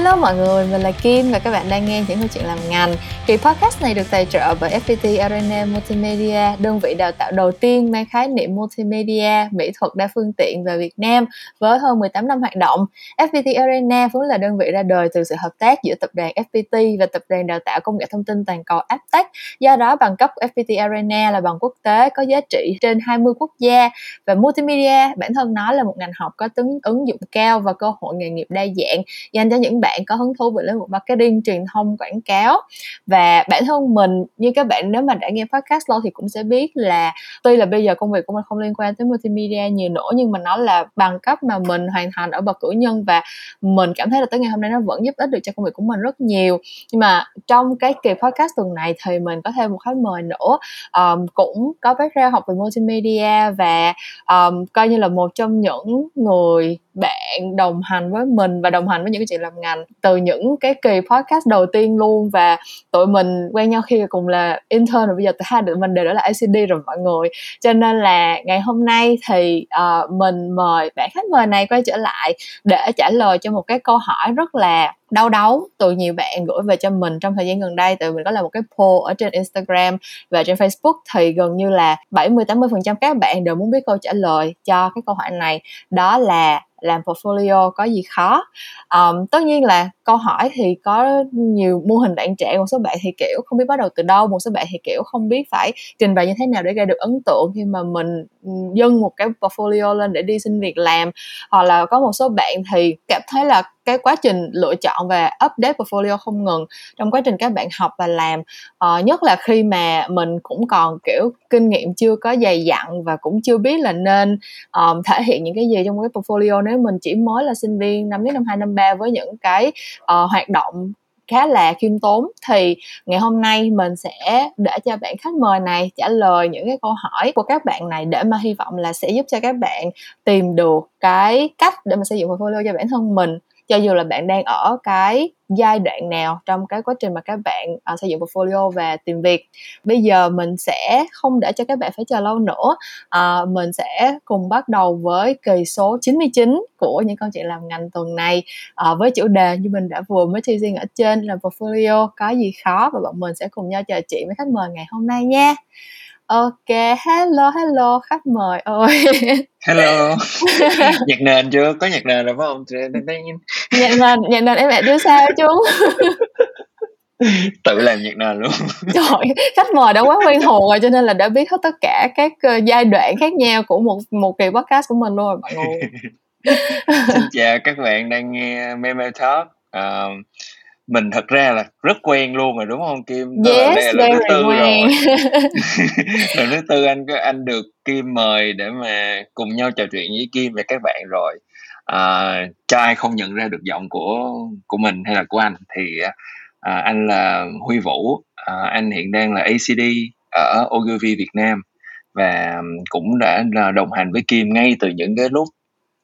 Hello mọi người, mình là Kim và các bạn đang nghe những câu chuyện làm ngành. Kỳ podcast này được tài trợ bởi FPT Arena Multimedia, đơn vị đào tạo đầu tiên mang khái niệm multimedia, mỹ thuật đa phương tiện về Việt Nam với hơn 18 năm hoạt động. FPT Arena vốn là đơn vị ra đời từ sự hợp tác giữa tập đoàn FPT và tập đoàn đào tạo công nghệ thông tin toàn cầu Aptech. Do đó, bằng cấp của FPT Arena là bằng quốc tế có giá trị trên 20 quốc gia và multimedia bản thân nó là một ngành học có tính ứng dụng cao và cơ hội nghề nghiệp đa dạng dành cho những bạn bạn có hứng thú về lĩnh vực marketing truyền thông quảng cáo. Và bản thân mình như các bạn nếu mà đã nghe podcast lâu thì cũng sẽ biết là tuy là bây giờ công việc của mình không liên quan tới multimedia nhiều nữa nhưng mà nó là bằng cấp mà mình hoàn thành ở bậc cử nhân và mình cảm thấy là tới ngày hôm nay nó vẫn giúp ích được cho công việc của mình rất nhiều. Nhưng mà trong cái kỳ podcast tuần này thì mình có thêm một khách mời nữa um, cũng có background học về multimedia và um, coi như là một trong những người bạn đồng hành với mình và đồng hành với những cái chuyện làm ngành từ những cái kỳ podcast đầu tiên luôn và tụi mình quen nhau khi cùng là intern rồi bây giờ tụi hai tụi mình đều đã là ACD rồi mọi người. Cho nên là ngày hôm nay thì uh, mình mời bạn khách mời này quay trở lại để trả lời cho một cái câu hỏi rất là đau đớn. từ nhiều bạn gửi về cho mình trong thời gian gần đây. Từ mình có làm một cái poll ở trên Instagram và trên Facebook thì gần như là 70 80 phần trăm các bạn đều muốn biết câu trả lời cho cái câu hỏi này. Đó là làm portfolio có gì khó? Um, tất nhiên là câu hỏi thì có nhiều mô hình bạn trẻ một số bạn thì kiểu không biết bắt đầu từ đâu một số bạn thì kiểu không biết phải trình bày như thế nào để gây được ấn tượng khi mà mình ừ, dâng một cái portfolio lên để đi xin việc làm. Hoặc là có một số bạn thì cảm thấy là cái quá trình lựa chọn và update portfolio không ngừng trong quá trình các bạn học và làm. Uh, nhất là khi mà mình cũng còn kiểu kinh nghiệm chưa có dày dặn và cũng chưa biết là nên um, thể hiện những cái gì trong cái portfolio. Nếu mình chỉ mới là sinh viên năm nhất năm hai năm ba với những cái uh, hoạt động khá là khiêm tốn thì ngày hôm nay mình sẽ để cho bạn khách mời này trả lời những cái câu hỏi của các bạn này để mà hy vọng là sẽ giúp cho các bạn tìm được cái cách để mà xây dựng portfolio cho bản thân mình cho dù là bạn đang ở cái giai đoạn nào trong cái quá trình mà các bạn uh, xây dựng portfolio và tìm việc bây giờ mình sẽ không để cho các bạn phải chờ lâu nữa. Uh, mình sẽ cùng bắt đầu với kỳ số 99 của những câu chuyện làm ngành tuần này uh, với chủ đề như mình đã vừa mới teasing ở trên là portfolio có gì khó và bọn mình sẽ cùng nhau trò chuyện với khách mời ngày hôm nay nha ok hello hello khách mời ơi. Hello. Nhạc nền chưa? Có nhạc nền rồi phải không? Nhạc nền nhạc nền em lại đưa sao chứ tự làm nhạc nền luôn. Trời khách mời đã quá quen thuộc rồi cho nên là đã biết hết tất cả các uh, giai đoạn khác nhau của một một kỳ podcast của mình luôn rồi mọi người. Xin chào các bạn đang nghe meme talk. Uh, mình thật ra là rất quen luôn rồi đúng không Kim? Yes, đây là lần thứ tư rồi. lần thứ tư anh anh được Kim mời để mà cùng nhau trò chuyện với Kim và các bạn rồi. À, cho ai không nhận ra được giọng của của mình hay là của anh thì à, anh là Huy Vũ, à, anh hiện đang là ACD ở Ogilvy Việt Nam và cũng đã đồng hành với Kim ngay từ những cái lúc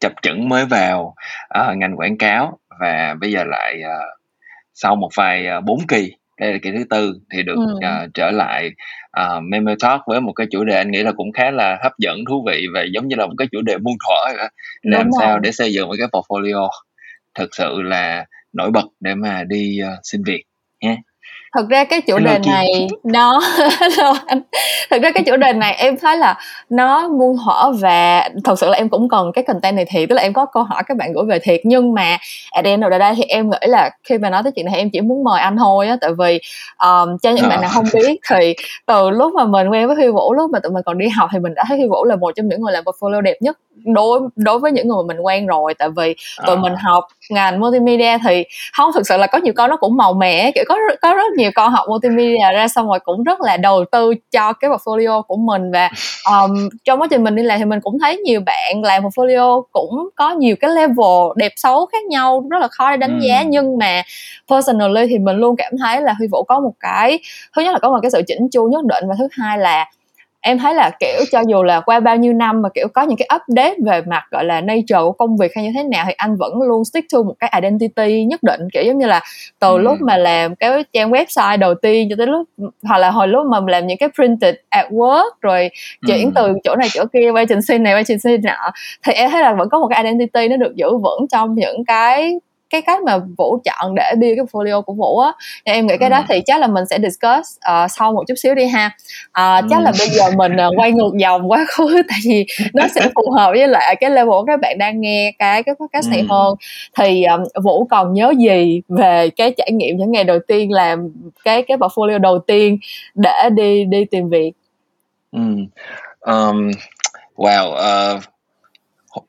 chập chững mới vào uh, ngành quảng cáo và bây giờ lại uh, sau một vài uh, bốn kỳ đây là kỳ thứ tư thì được ừ. uh, trở lại uh, Memo Talk với một cái chủ đề anh nghĩ là cũng khá là hấp dẫn thú vị và giống như là một cái chủ đề muôn thuở làm Đúng sao rồi. để xây dựng một cái portfolio thực sự là nổi bật để mà đi uh, xin việc nhé. Yeah thật ra cái chủ đề này nó thật ra cái chủ đề này em thấy là nó muôn thuở và thật sự là em cũng cần cái content này thiệt. Tức là em có câu hỏi các bạn gửi về thiệt. Nhưng mà at the end of the day thì em nghĩ là khi mà nói tới chuyện này em chỉ muốn mời anh thôi á. Tại vì um, cho những bạn nào không biết thì từ lúc mà mình quen với Huy Vũ lúc mà tụi mình còn đi học thì mình đã thấy Huy Vũ là một trong những người làm portfolio đẹp nhất đối đối với những người mình quen rồi. Tại vì tụi à. mình học ngành multimedia thì không thực sự là có nhiều con nó cũng màu mẻ kiểu có có rất nhiều con học multimedia ra xong rồi cũng rất là đầu tư cho cái portfolio của mình và um, trong quá trình mình đi làm thì mình cũng thấy nhiều bạn làm portfolio cũng có nhiều cái level đẹp xấu khác nhau rất là khó để đánh ừ. giá nhưng mà personally thì mình luôn cảm thấy là huy vũ có một cái thứ nhất là có một cái sự chỉnh chu nhất định và thứ hai là em thấy là kiểu cho dù là qua bao nhiêu năm mà kiểu có những cái update về mặt gọi là nature của công việc hay như thế nào thì anh vẫn luôn stick to một cái identity nhất định kiểu giống như là từ ừ. lúc mà làm cái trang website đầu tiên cho tới lúc hoặc là hồi lúc mà làm những cái printed at work rồi chuyển ừ. từ chỗ này chỗ kia qua trình xin này qua trình xin nọ thì em thấy là vẫn có một cái identity nó được giữ vững trong những cái cái cách mà vũ chọn để build cái portfolio của vũ á. Thì em nghĩ cái đó thì chắc là mình sẽ discuss uh, sau một chút xíu đi ha. Uh, chắc là bây giờ mình uh, quay ngược dòng quá khứ tại vì nó sẽ phù hợp với lại cái level các bạn đang nghe cái cái podcast này hơn. Thì um, vũ còn nhớ gì về cái trải nghiệm những ngày đầu tiên làm cái cái portfolio đầu tiên để đi đi tìm việc? Ừ. um, wow uh,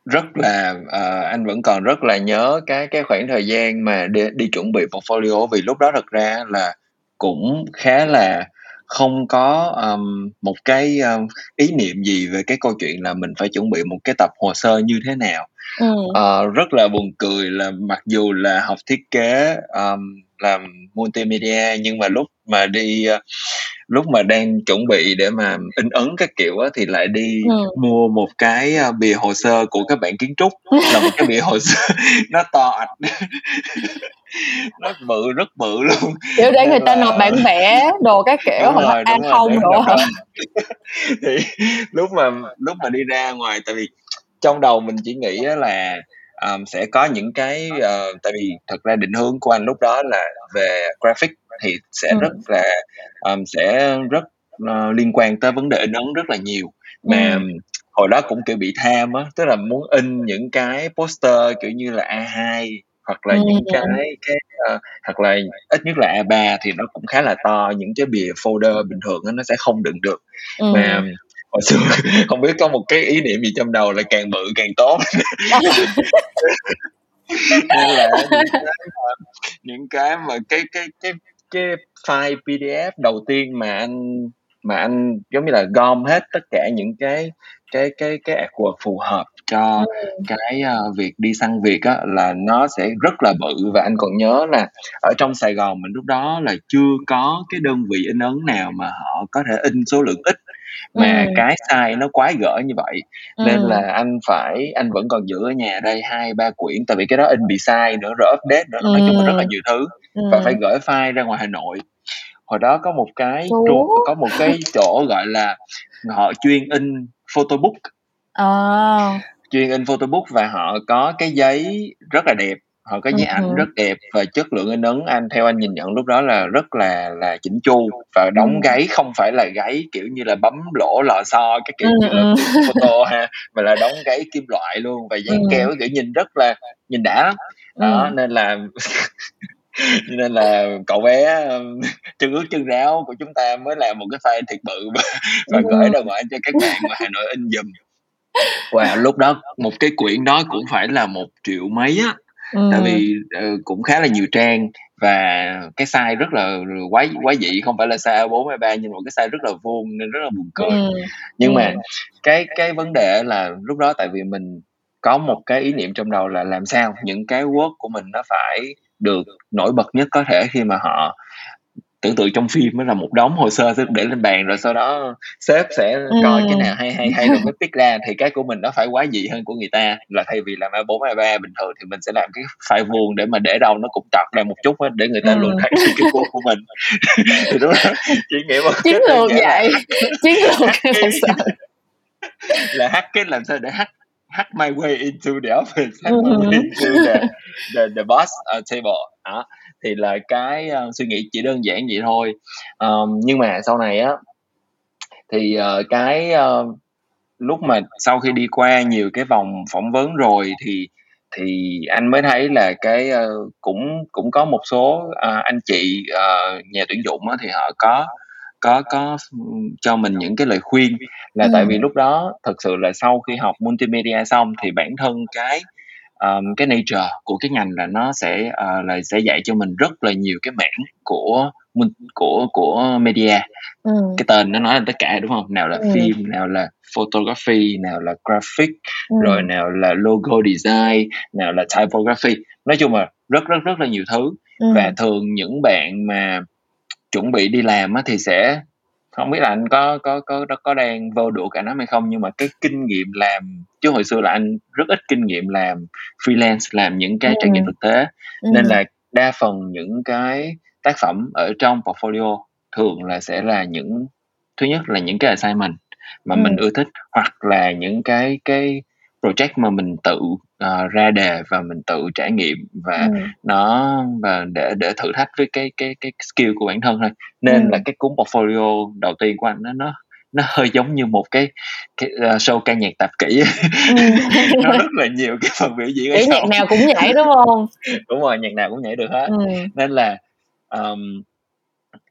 rất là uh, anh vẫn còn rất là nhớ cái cái khoảng thời gian mà đi, đi chuẩn bị portfolio vì lúc đó thật ra là cũng khá là không có um, một cái um, ý niệm gì về cái câu chuyện là mình phải chuẩn bị một cái tập hồ sơ như thế nào ừ. uh, rất là buồn cười là mặc dù là học thiết kế um, làm multimedia nhưng mà lúc mà đi uh, lúc mà đang chuẩn bị để mà in ấn các kiểu á thì lại đi ừ. mua một cái uh, bìa hồ sơ của các bạn kiến trúc. Là một cái bìa hồ sơ nó to ạch nó bự rất bự luôn. Kiểu để người ta nộp bản vẽ đồ các kiểu hoặc là an không đồ. thì lúc mà lúc mà đi ra ngoài tại vì trong đầu mình chỉ nghĩ là um, sẽ có những cái uh, tại vì thật ra định hướng của anh lúc đó là về graphic thì sẽ ừ. rất là um, sẽ rất uh, liên quan tới vấn đề in ấn rất là nhiều mà ừ. hồi đó cũng kiểu bị tham á tức là muốn in những cái poster kiểu như là A2 hoặc là ừ. những cái cái uh, hoặc là ít nhất là A3 thì nó cũng khá là to những cái bìa folder bình thường đó, nó sẽ không đựng được ừ. mà hồi xưa không biết có một cái ý niệm gì trong đầu là càng bự càng tốt. Nên là những cái mà, cái cái cái cái file PDF đầu tiên mà anh mà anh giống như là gom hết tất cả những cái cái cái cái artwork phù hợp cho ừ. cái uh, việc đi săn việc á là nó sẽ rất là bự. Và anh còn nhớ là ở trong Sài Gòn mình lúc đó là chưa có cái đơn vị in ấn nào mà họ có thể in số lượng ít mà ừ. cái size nó quái gở như vậy ừ. nên là anh phải anh vẫn còn giữ ở nhà đây hai ba quyển tại vì cái đó in bị sai nữa rồi update nữa ừ. nói chung là rất là nhiều thứ ừ. và phải gửi file ra ngoài Hà Nội hồi đó có một cái trụ, có một cái chỗ gọi là họ chuyên in photobook à. chuyên in photobook và họ có cái giấy rất là đẹp họ có giấy ảnh ừ. rất đẹp và chất lượng in ấn anh theo anh nhìn nhận lúc đó là rất là là chỉnh chu và đóng ừ. gáy không phải là gáy kiểu như là bấm lỗ lò xo cái kiểu như là photo ha mà là đóng gáy kim loại luôn và dán keo kiểu nhìn rất là nhìn đã lắm. Đó nên là nên là cậu bé chân ướt chân ráo của chúng ta mới làm một cái file thiệt bự và, và gửi ra ngoài cho các bạn mà Hà Nội in giùm. Wow lúc đó một cái quyển đó cũng phải là một triệu mấy á ừ. tại vì uh, cũng khá là nhiều trang và cái size rất là quái quái dị không phải là size A4 A3 nhưng mà cái size rất là vuông nên rất là buồn cười ừ. nhưng ừ. mà cái cái vấn đề là lúc đó tại vì mình có một cái ý niệm trong đầu là làm sao những cái work của mình nó phải được nổi bật nhất có thể khi mà họ tưởng tượng trong phim mới là một đống hồ sơ để lên bàn rồi sau đó sếp sẽ ừ. coi cái nào hay hay hay rồi mới pick ra. Thì cái của mình nó phải quá dị hơn của người ta. Là thay vì làm A4 A3 bình thường thì mình sẽ làm cái file vuông để mà để đâu nó cũng trật ra một chút đó, để người ta ừ. luôn thấy cái của của mình. Thì đúng đó chỉ nghĩ một chiến lược vậy. Chiến lược là hack cái làm sao để hack hack my way into the office hack my way into the the, the boss uh, table. Đó. Thì là cái uh, suy nghĩ chỉ đơn giản vậy thôi. Um, nhưng mà sau này á thì uh, cái uh, lúc mà sau khi đi qua nhiều cái vòng phỏng vấn rồi thì thì anh mới thấy là cái uh, cũng cũng có một số uh, anh chị uh, nhà tuyển dụng á, thì họ có có có cho mình những cái lời khuyên. Là ừ. tại vì lúc đó thật sự là sau khi học multimedia xong thì bản thân cái um, cái nature của cái ngành là nó sẽ uh, là sẽ dạy cho mình rất là nhiều cái mảng của của của media ừ. cái tên nó nói là tất cả đúng không nào là ừ. phim nào là photography nào là graphic ừ. rồi nào là logo design nào là typography nói chung là rất rất rất là nhiều thứ ừ. và thường những bạn mà chuẩn bị đi làm á, thì sẽ không biết là anh có có có có đang vô đủ cả nó hay không nhưng mà cái kinh nghiệm làm chứ hồi xưa là anh rất ít kinh nghiệm làm freelance làm những cái ừ. trải nghiệm thực tế ừ. nên là đa phần những cái tác phẩm ở trong portfolio thường là sẽ là những thứ nhất là những cái assignment mà ừ. mình ưa thích hoặc là những cái cái project mà mình tự uh, ra đề và mình tự trải nghiệm và ừ. nó và để để thử thách với cái cái cái skill của bản thân thôi nên ừ. là cái cuốn portfolio đầu tiên của anh nó nó nó hơi giống như một cái, cái uh, show ca nhạc tạp kỹ ừ. nó rất là nhiều cái phần biểu diễn cái nhạc nào cũng nhảy đúng không đúng rồi nhạc nào cũng nhảy được hết ừ. nên là um,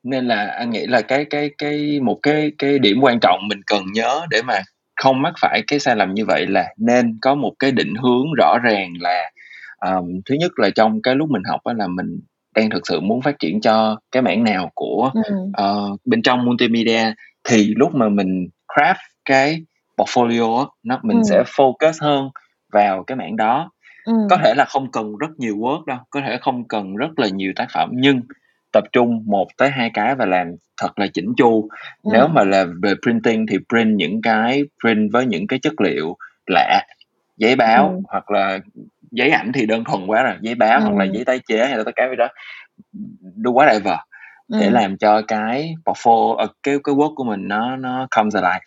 nên là anh nghĩ là cái cái cái một cái cái điểm quan trọng mình cần nhớ để mà không mắc phải cái sai lầm như vậy là nên có một cái định hướng rõ ràng là um, thứ nhất là trong cái lúc mình học đó là mình đang thực sự muốn phát triển cho cái mảng nào của ừ. uh, bên trong multimedia thì lúc mà mình craft cái portfolio nó mình ừ. sẽ focus hơn vào cái mảng đó ừ. có thể là không cần rất nhiều work đâu có thể không cần rất là nhiều tác phẩm nhưng tập trung một tới hai cái và làm thật là chỉnh chu ừ. nếu mà là về printing thì print những cái print với những cái chất liệu lạ giấy báo ừ. hoặc là giấy ảnh thì đơn thuần quá rồi giấy báo ừ. hoặc là giấy tái chế hay là tất cả cái đó do whatever ừ. để làm cho cái portfolio uh, cái cái work của mình nó nó comes alive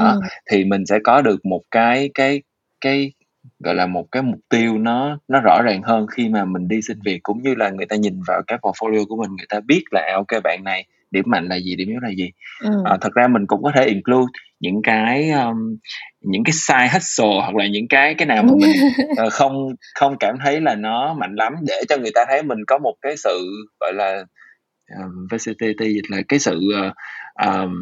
đó. Ừ. thì mình sẽ có được một cái cái cái gọi là một cái mục tiêu nó nó rõ ràng hơn khi mà mình đi xin việc cũng như là người ta nhìn vào cái portfolio của mình người ta biết là à, ok bạn này điểm mạnh là gì điểm yếu là gì ừ. à, thật ra mình cũng có thể include những cái um, những cái side hustle hoặc là những cái cái nào mà mình uh, không không cảm thấy là nó mạnh lắm để cho người ta thấy mình có một cái sự gọi là um, VCT dịch là cái sự uh, um,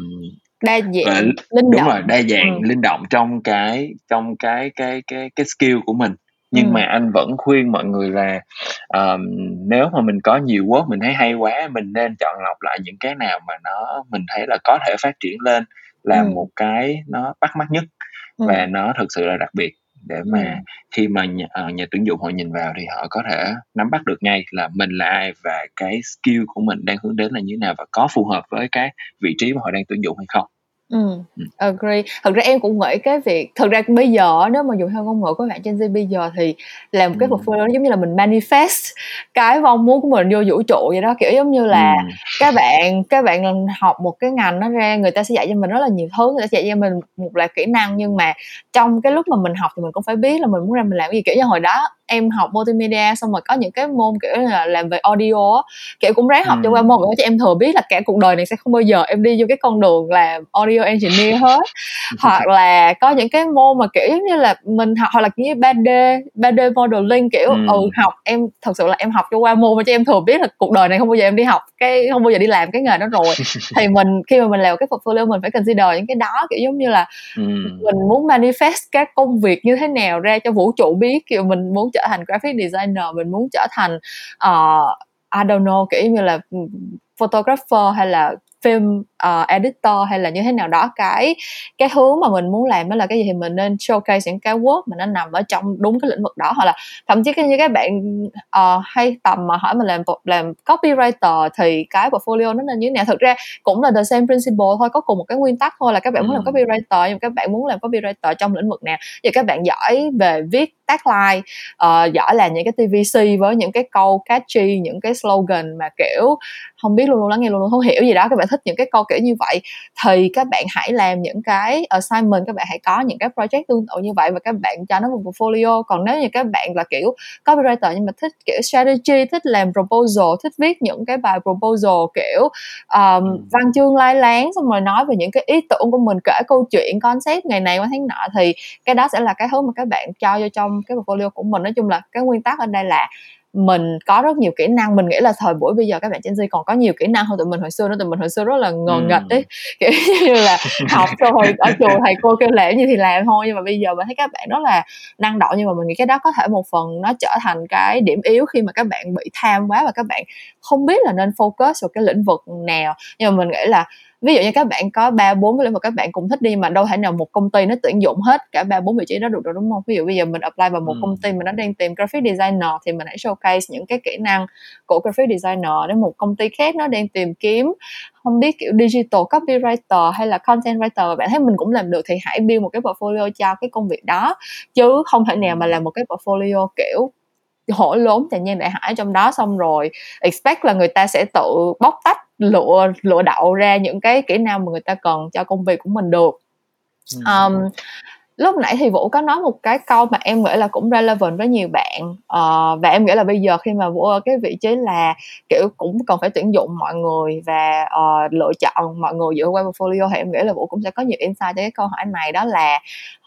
đa dạng và, linh đúng động. rồi đa dạng ừ. linh động trong cái trong cái cái cái cái skill của mình nhưng ừ. mà anh vẫn khuyên mọi người là um, nếu mà mình có nhiều work mình thấy hay quá mình nên chọn lọc lại những cái nào mà nó mình thấy là có thể phát triển lên là ừ. một cái nó bắt mắt nhất ừ. và nó thực sự là đặc biệt để mà khi mà nhà, ờ, nhà tuyển dụng họ nhìn vào thì họ có thể nắm bắt được ngay là mình là ai và cái skill của mình đang hướng đến là như thế nào và có phù hợp với cái vị trí mà họ đang tuyển dụng hay không. Ừ, agree. Thật ra em cũng nghĩ cái việc thật ra bây giờ nếu mà dùng theo ngôn ngữ của bạn Gen Z bây giờ thì làm một cái portfolio nó giống như là mình manifest cái mong muốn của mình vô vũ trụ vậy đó, kiểu giống như là Ừm. các bạn các bạn học một cái ngành nó ra người ta sẽ dạy cho mình rất là nhiều thứ, người ta sẽ dạy cho mình một loạt kỹ năng nhưng mà trong cái lúc mà mình học thì mình cũng phải biết là mình muốn ra mình làm cái gì. Kiểu như hồi đó em học multimedia xong rồi có những cái môn kiểu là làm về audio kiểu cũng ráng học cho qua môn để cho em thừa biết là cả cuộc đời này sẽ không bao giờ em đi vô cái con đường làm audio engineer hết hoặc là có những cái môn mà kiểu giống như là mình học hoặc là như 3D 3D modeling kiểu ừ. ừ học em thật sự là em học cho qua môn mà cho em thừa biết là cuộc đời này không bao giờ em đi học cái không bao giờ đi làm cái nghề đó rồi thì mình khi mà mình làm cái portfolio mình phải consider những cái đó kiểu giống như là ừ. mình muốn manifest các công việc như thế nào ra cho vũ trụ biết kiểu mình muốn trở thành graphic designer mình muốn trở thành uh, I don't know kiểu như là ừ, photographer hay là film uh, editor hay là như thế nào đó. Cái cái hướng mà mình muốn làm đó là cái gì thì mình nên showcase những cái work mà nó nằm ở trong đúng cái lĩnh vực đó. Hoặc là thậm chí như các bạn uh, hay tầm mà hỏi mình làm làm copywriter thì cái portfolio nó nên như thế nào. Thực ra cũng là the same principle thôi có cùng một cái nguyên tắc thôi là các bạn muốn làm copywriter nhưng các bạn muốn làm copywriter trong lĩnh vực nào. Thì các bạn giỏi về viết tagline uh, giỏi là những cái TVC với những cái câu catchy những cái slogan mà kiểu không biết luôn luôn lắng nghe luôn luôn không hiểu gì đó các bạn thích những cái câu kiểu như vậy. Thì các bạn hãy làm những cái assignment các bạn hãy có những cái project tương tự như vậy và các bạn cho nó một portfolio. Còn nếu như các bạn là kiểu copywriter nhưng mà thích kiểu strategy thích làm proposal thích viết những cái bài proposal kiểu um, văn chương lai láng xong rồi nói về những cái ý tưởng của mình kể câu chuyện concept ngày này qua tháng nọ thì cái đó sẽ là cái hướng mà các bạn cho vô trong cái portfolio của mình. Nói chung là cái nguyên tắc ở đây là mình có rất nhiều kỹ năng. Mình nghĩ là thời buổi bây giờ các bạn Gen Z còn có nhiều kỹ năng hơn tụi mình hồi xưa nữa. Tụi mình hồi xưa rất là ngờ ừ. nghệch ấy. Kiểu như là học rồi ở trường thầy cô kêu làm gì thì làm thôi. Nhưng mà bây giờ mình thấy các bạn rất là năng động. Nhưng mà mình nghĩ cái đó có thể một phần nó trở thành cái điểm yếu khi mà các bạn bị tham quá và các bạn không biết là nên focus vào cái lĩnh vực nào. Nhưng mà mình nghĩ là ví dụ như các bạn có ba bốn cái lĩnh vực các bạn cùng thích đi mà đâu thể nào một công ty nó tuyển dụng hết cả ba bốn vị trí đó được rồi đúng không? Ví dụ bây giờ mình apply vào một ừ. công ty mà nó đang tìm graphic designer thì mình hãy showcase những cái kỹ năng của graphic designer đến một công ty khác nó đang tìm kiếm. Không biết kiểu digital copywriter hay là content writer bạn thấy mình cũng làm được thì hãy build một cái portfolio cho cái công việc đó. Chứ không thể nào mà làm một cái portfolio kiểu hổ lốn trà nhan đại hải trong đó xong rồi expect là người ta sẽ tự bóc tách lựa lựa đậu ra những cái kỹ năng mà người ta cần cho công việc của mình được. Um, lúc nãy thì vũ có nói một cái câu mà em nghĩ là cũng relevant với nhiều bạn. Uh, và em nghĩ là bây giờ khi mà vũ ở cái vị trí là kiểu cũng cần phải tuyển dụng mọi người và uh, lựa chọn mọi người dựa qua portfolio thì em nghĩ là vũ cũng sẽ có nhiều insight cho cái câu hỏi này. Đó là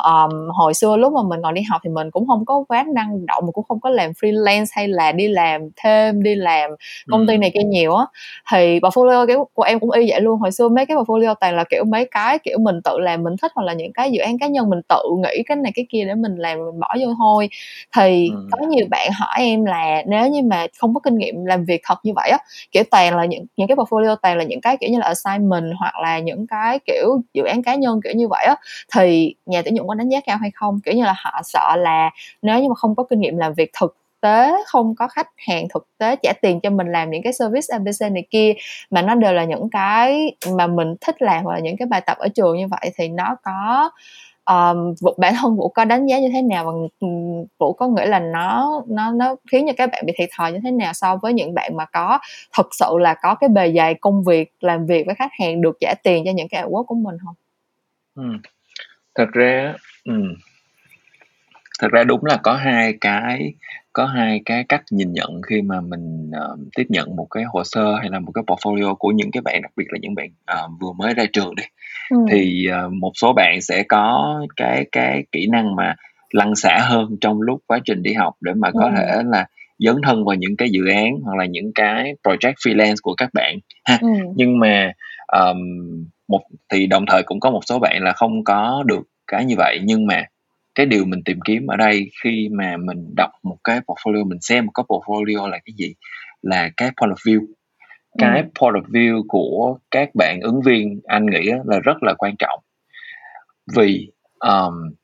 um, hồi xưa lúc mà mình còn đi học thì mình cũng không có quá năng động mà cũng không có làm freelance hay là đi làm thêm đi làm công ty ừ. này kia nhiều á. Thì portfolio kiểu của em cũng y vậy luôn. Hồi xưa mấy cái portfolio toàn là kiểu mấy cái kiểu mình tự làm mình thích hoặc là những cái dự án cá nhân mình tự tự nghĩ cái này cái kia để mình làm mình bỏ vô thôi thì ừ. có nhiều bạn hỏi em là nếu như mà không có kinh nghiệm làm việc thật như vậy á kiểu toàn là những những cái portfolio toàn là những cái kiểu như là assignment hoặc là những cái kiểu dự án cá nhân kiểu như vậy á thì nhà tuyển dụng có đánh giá cao hay không kiểu như là họ sợ là nếu như mà không có kinh nghiệm làm việc thực tế không có khách hàng thực tế trả tiền cho mình làm những cái service abc này kia mà nó đều là những cái mà mình thích làm hoặc là những cái bài tập ở trường như vậy thì nó có um, bản thân vũ có đánh giá như thế nào và ừ, vũ có nghĩ là nó nó nó khiến cho các bạn bị thiệt thòi như thế nào so với những bạn mà có thực sự là có cái bề dày công việc làm việc với khách hàng được trả tiền cho những cái work của mình không? Ừ. thật ra ừ. thật ra đúng là có hai cái có hai cái cách nhìn nhận khi mà mình uh, tiếp nhận một cái hồ sơ hay là một cái portfolio của những cái bạn đặc biệt là những bạn uh, vừa mới ra trường đi ừ. thì uh, một số bạn sẽ có cái cái kỹ năng mà lăn xả hơn trong lúc quá trình đi học để mà có ừ. thể là dấn thân vào những cái dự án hoặc là những cái project freelance của các bạn ha ừ. nhưng mà um, một thì đồng thời cũng có một số bạn là không có được cái như vậy nhưng mà cái điều mình tìm kiếm ở đây khi mà mình đọc một cái portfolio mình xem một cái portfolio là cái gì? Là cái point of view. Cái ừ. point of view của các bạn ứng viên anh nghĩ là rất là quan trọng. Vì um,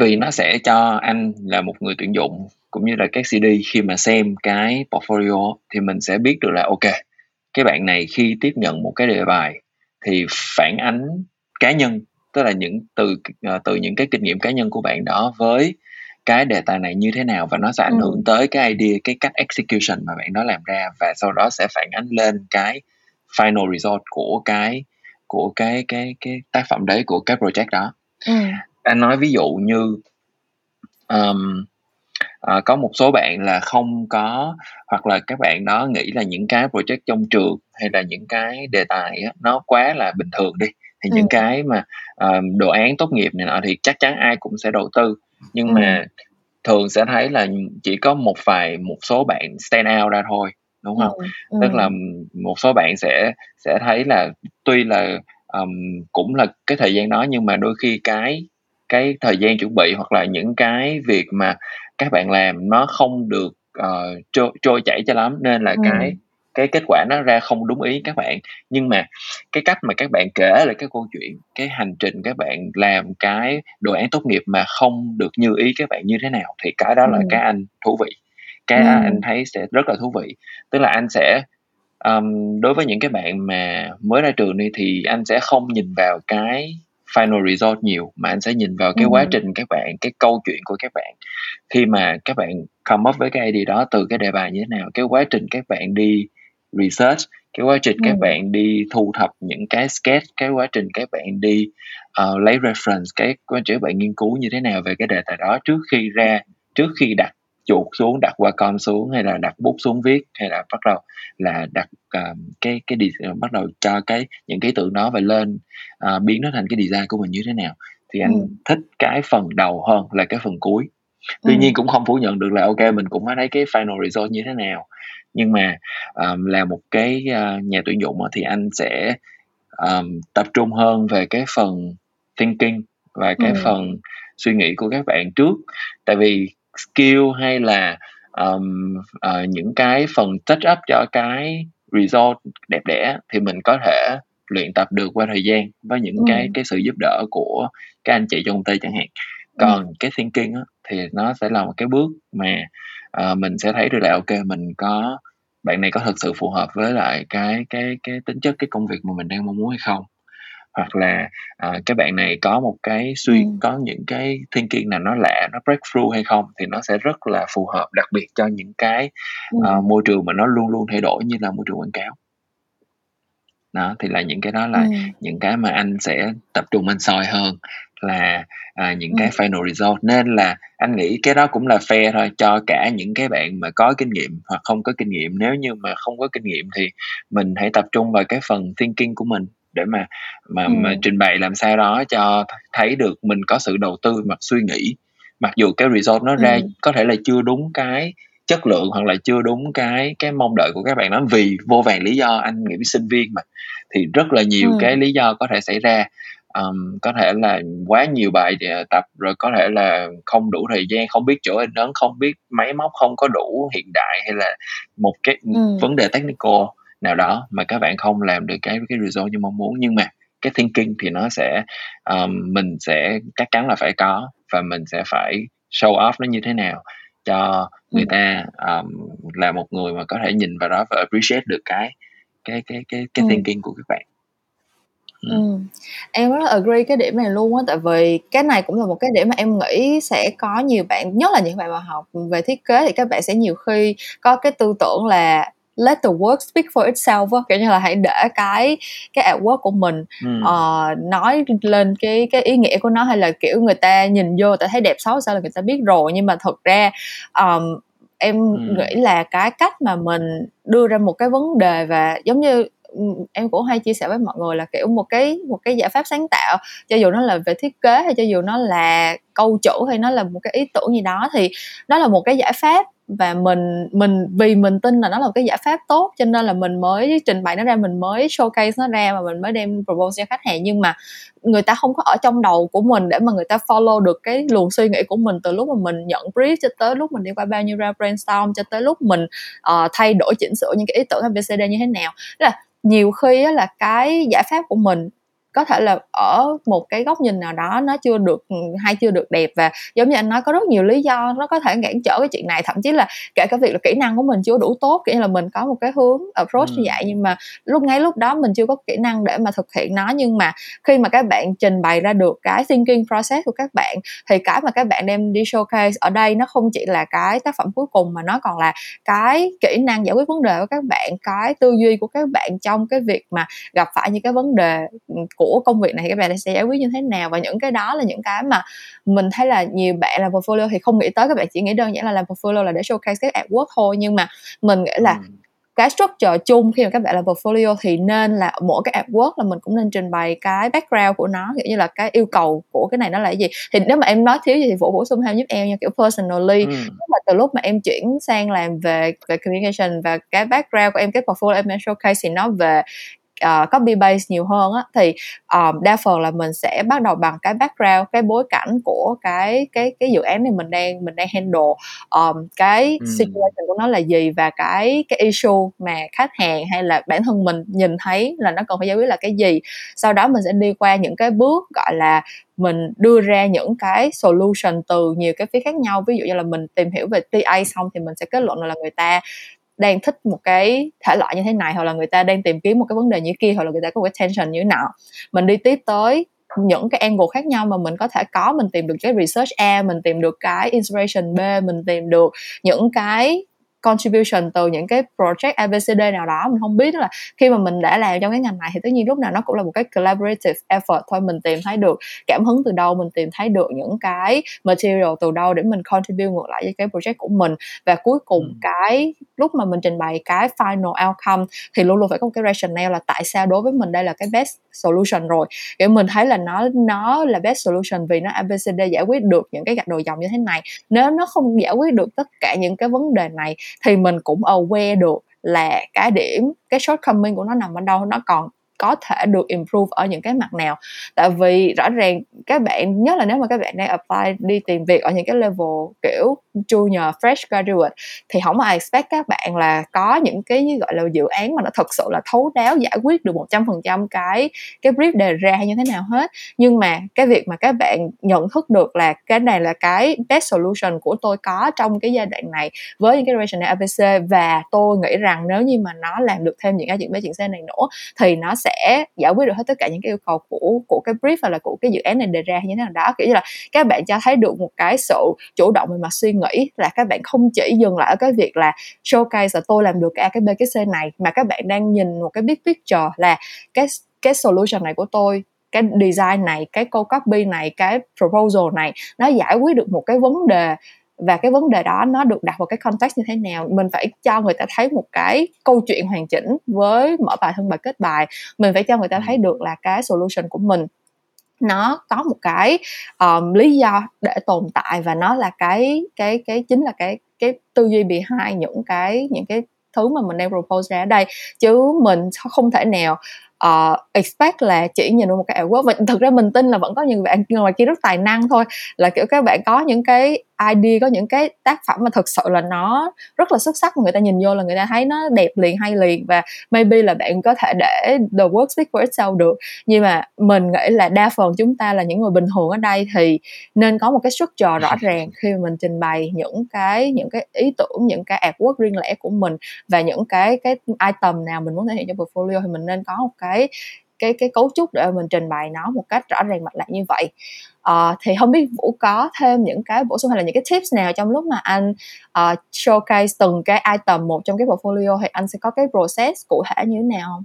vì nó sẽ cho anh là một người tuyển dụng cũng như là các CD khi mà xem cái portfolio thì mình sẽ biết được là ok cái bạn này khi tiếp nhận một cái đề bài thì phản ánh cá nhân tức là những từ uh, từ những cái kinh nghiệm cá nhân của bạn đó với cái đề tài này như thế nào và nó sẽ ảnh hưởng ừ. tới cái idea cái cách execution mà bạn đó làm ra và sau đó sẽ phản ánh lên cái final result của cái của cái cái cái tác phẩm đấy của cái project đó ừ. anh nói ví dụ như um, uh, có một số bạn là không có hoặc là các bạn đó nghĩ là những cái project trong trường hay là những cái đề tài á, nó quá là bình thường đi thì ừ. những cái mà uh, đồ án tốt nghiệp này nọ thì chắc chắn ai cũng sẽ đầu tư nhưng ừ. mà thường sẽ thấy là chỉ có một vài một số bạn stand out ra thôi đúng không ừ. Ừ. tức là một số bạn sẽ sẽ thấy là tuy là um, cũng là cái thời gian đó nhưng mà đôi khi cái cái thời gian chuẩn bị hoặc là những cái việc mà các bạn làm nó không được uh, trôi, trôi chảy cho lắm nên là ừ. cái cái kết quả nó ra không đúng ý các bạn nhưng mà cái cách mà các bạn kể lại cái câu chuyện cái hành trình các bạn làm cái đồ án tốt nghiệp mà không được như ý các bạn như thế nào thì cái đó là ừ. cái anh thú vị cái ừ. anh thấy sẽ rất là thú vị tức là anh sẽ um, đối với những cái bạn mà mới ra trường đi thì anh sẽ không nhìn vào cái final result nhiều mà anh sẽ nhìn vào cái ừ. quá trình các bạn cái câu chuyện của các bạn khi mà các bạn come up với cái idea đó từ cái đề bài như thế nào cái quá trình các bạn đi research cái quá trình ừ. các bạn đi thu thập những cái sketch cái quá trình các bạn đi uh, lấy reference cái quá trình các bạn nghiên cứu như thế nào về cái đề tài đó trước khi ra trước khi đặt chuột xuống đặt qua con xuống hay là đặt bút xuống viết hay là bắt đầu là đặt uh, cái cái đi, uh, bắt đầu cho cái những cái tượng đó và lên uh, biến nó thành cái design của mình như thế nào thì anh ừ. thích cái phần đầu hơn là cái phần cuối tuy ừ. nhiên cũng không phủ nhận được là ok mình cũng thấy cái final result như thế nào nhưng mà um, là một cái uh, nhà tuyển dụng thì anh sẽ um, tập trung hơn về cái phần thinking và cái ừ. phần suy nghĩ của các bạn trước tại vì skill hay là um, uh, những cái phần touch up cho cái result đẹp đẽ thì mình có thể luyện tập được qua thời gian với những ừ. cái cái sự giúp đỡ của các anh chị trong công ty chẳng hạn còn ừ. cái thinking á, thì nó sẽ là một cái bước mà uh, mình sẽ thấy được là ok mình có bạn này có thực sự phù hợp với lại cái cái cái tính chất cái công việc mà mình đang mong muốn hay không? Hoặc là uh, cái bạn này có một cái suy ừ. có những cái thinking nào nó lạ nó breakthrough hay không thì nó sẽ rất là phù hợp đặc biệt cho những cái uh, môi trường mà nó luôn luôn thay đổi như là môi trường quảng cáo đó thì là những cái đó là ừ. những cái mà anh sẽ tập trung anh soi hơn là à, những cái final result nên là anh nghĩ cái đó cũng là fair thôi cho cả những cái bạn mà có kinh nghiệm hoặc không có kinh nghiệm nếu như mà không có kinh nghiệm thì mình hãy tập trung vào cái phần thinking của mình để mà mà ừ. mà trình bày làm sao đó cho thấy được mình có sự đầu tư mặt suy nghĩ mặc dù cái result nó ra ừ. có thể là chưa đúng cái chất lượng hoặc là chưa đúng cái cái mong đợi của các bạn đó vì vô vàng lý do anh nghĩ sinh viên mà thì rất là nhiều ừ. cái lý do có thể xảy ra um, có thể là quá nhiều bài tập rồi có thể là không đủ thời gian không biết chỗ in ấn không biết máy móc không có đủ hiện đại hay là một cái ừ. vấn đề technical nào đó mà các bạn không làm được cái cái result như mong muốn nhưng mà cái thinking thì nó sẽ um, mình sẽ chắc chắn là phải có và mình sẽ phải show off nó như thế nào cho người ta um, là một người mà có thể nhìn vào đó và appreciate được cái cái cái cái cái thinking của các bạn. Ừ. Em rất là agree cái điểm này luôn á tại vì cái này cũng là một cái điểm mà em nghĩ sẽ có nhiều bạn nhất là những bạn mà học về thiết kế thì các bạn sẽ nhiều khi có cái tư tưởng là let the work speak for itself á kiểu như là hãy để cái cái artwork của mình ừ. uh, nói lên cái cái ý nghĩa của nó hay là kiểu người ta nhìn vô ta thấy đẹp xấu sao là người ta biết rồi nhưng mà thật ra um, em ừ. nghĩ là cái cách mà mình đưa ra một cái vấn đề và giống như em cũng hay chia sẻ với mọi người là kiểu một cái một cái giải pháp sáng tạo cho dù nó là về thiết kế hay cho dù nó là câu chữ hay nó là một cái ý tưởng gì đó thì nó là một cái giải pháp và mình mình vì mình tin là nó là một cái giải pháp tốt cho nên là mình mới trình bày nó ra mình mới showcase nó ra và mình mới đem propose cho khách hàng. Nhưng mà người ta không có ở trong đầu của mình để mà người ta follow được cái luồng suy nghĩ của mình từ lúc mà mình nhận brief cho tới lúc mình đi qua bao nhiêu round brainstorm cho tới lúc mình uh, thay đổi chỉnh sửa những cái ý tưởng ABCD như thế nào. Tức là nhiều khi là cái giải pháp của mình có thể là ở một cái góc nhìn nào đó nó chưa được ừ, hay chưa được đẹp và giống như anh nói có rất nhiều lý do nó có thể cản trở cái chuyện này thậm chí là kể cả việc là kỹ năng của mình chưa đủ tốt kiểu như là mình có một cái hướng approach ừ. như vậy nhưng mà lúc ngay lúc đó mình chưa có kỹ năng để mà thực hiện nó nhưng mà khi mà các bạn trình bày ra được cái thinking process của các bạn thì cái mà các bạn đem đi showcase ở đây nó không chỉ là cái tác phẩm cuối cùng mà nó còn là cái kỹ năng giải quyết vấn đề của các bạn cái tư duy của các bạn trong cái việc mà gặp phải những cái vấn đề ừ, của công việc này các bạn sẽ giải quyết như thế nào? Và những cái đó là những cái mà mình thấy là nhiều bạn làm portfolio thì không nghĩ tới các bạn chỉ nghĩ đơn giản là làm portfolio là để showcase các artwork thôi. Nhưng mà mình nghĩ là ừ cái structure chung khi mà các bạn làm portfolio thì nên là mỗi cái artwork là mình cũng nên trình bày cái background của nó kiểu như là cái yêu cầu của cái này nó là cái gì. Thì nếu mà em nói thiếu gì thì vũ bổ sung thêm giúp em nha kiểu personally. Ừ. là từ lúc mà em chuyển sang làm về về communication và cái background của em cái portfolio em showcase thì nó về uh, copy base nhiều hơn á thì um, đa phần là mình sẽ bắt đầu bằng cái background cái bối cảnh của cái cái cái dự án này mình đang mình đang handle. Um, cái ừ. situation của nó là gì và cái cái issue mà khách hàng hay là bản thân mình nhìn thấy là nó cần phải giải quyết là cái gì. Sau đó mình sẽ đi qua những cái bước gọi là mình đưa ra những cái solution từ nhiều cái phía khác nhau. Ví dụ như là mình tìm hiểu về TA xong thì mình sẽ kết luận là người ta đang thích một cái thể loại như thế này, hoặc là người ta đang tìm kiếm một cái vấn đề như kia, hoặc là người ta có một cái tension như thế nào. Mình đi tiếp tới những cái angle khác nhau mà mình có thể có, mình tìm được cái research A, mình tìm được cái inspiration B, mình tìm được những cái contribution từ những cái project ABCD nào đó mình không biết là khi mà mình đã làm trong cái ngành này thì tất nhiên lúc nào nó cũng là một cái collaborative effort thôi mình tìm thấy được cảm hứng từ đâu mình tìm thấy được những cái material từ đâu để mình contribute ngược lại với cái project của mình. Và cuối cùng ừ. cái lúc mà mình trình bày cái final outcome thì luôn luôn phải có một cái rationale là tại sao đối với mình đây là cái best solution rồi. Kiểu mình thấy là nó nó là best solution vì nó ABCD giải quyết được những cái gạch đầu dòng như thế này. Nếu nó không giải quyết được tất cả những cái vấn đề này thì mình cũng aware được là cái điểm, cái shortcoming của nó nằm ở đâu, nó còn có thể được improve ở những cái mặt nào. Tại vì rõ ràng các bạn, nhất là nếu mà các bạn đang apply đi tìm việc ở những cái level kiểu junior, fresh graduate, thì không ai expect các bạn là có những cái gọi là dự án mà nó thật sự là thấu đáo, giải quyết được một trăm phần trăm cái cái brief đề ra hay như thế nào hết. Nhưng mà cái việc mà các bạn nhận thức được là cái này là cái best solution của tôi có trong cái giai đoạn này với những cái rational ABC và tôi nghĩ rằng nếu như mà nó làm được thêm những cái chuyện B chuyện C này nữa, thì nó sẽ giải quyết được hết tất cả những cái yêu cầu của của cái brief hoặc là của cái dự án này đề ra như thế nào đó. Kiểu như là các bạn cho thấy được một cái sự chủ động về mặt suy nghĩ nghĩ là các bạn không chỉ dừng lại ở cái việc là showcase là tôi làm được cái A cái B cái C này mà các bạn đang nhìn một cái big picture là cái cái solution này của tôi cái design này cái câu copy này cái proposal này nó giải quyết được một cái vấn đề và cái vấn đề đó nó được đặt vào cái context như thế nào. Mình phải cho người ta thấy một cái câu chuyện hoàn chỉnh với mở bài thân bài kết bài. Mình phải cho người ta thấy được là cái solution của mình nó có một cái um, lý do để tồn tại và nó là cái cái cái chính là cái cái tư duy bị hai những cái những cái thứ mà mình đang propose ra ở đây. Chứ mình không thể nào uh, expect là chỉ nhìn vào một cái artwork. Và thực ra mình tin là vẫn có những bạn ngoài kia rất tài năng thôi. Là kiểu các bạn có những cái idea có những cái tác phẩm mà thực sự là nó rất là xuất sắc mà người ta nhìn vô là người ta thấy nó đẹp liền hay liền. Và maybe là bạn có thể để the work speak for itself được. Nhưng mà mình nghĩ là đa phần chúng ta là những người bình thường ở đây thì nên có một cái structure rõ ràng khi mà mình trình bày những cái những cái ý tưởng những cái artwork riêng lẻ của mình. Và những cái cái item nào mình muốn thể hiện trong portfolio thì mình nên có một cái cái cái cấu trúc để mình trình bày nó một cách rõ ràng mạch lạc như vậy. Uh, thì không biết vũ có thêm những cái bổ sung hay là những cái tips nào trong lúc mà anh uh, showcase từng cái item một trong cái portfolio thì anh sẽ có cái process cụ thể như thế nào không?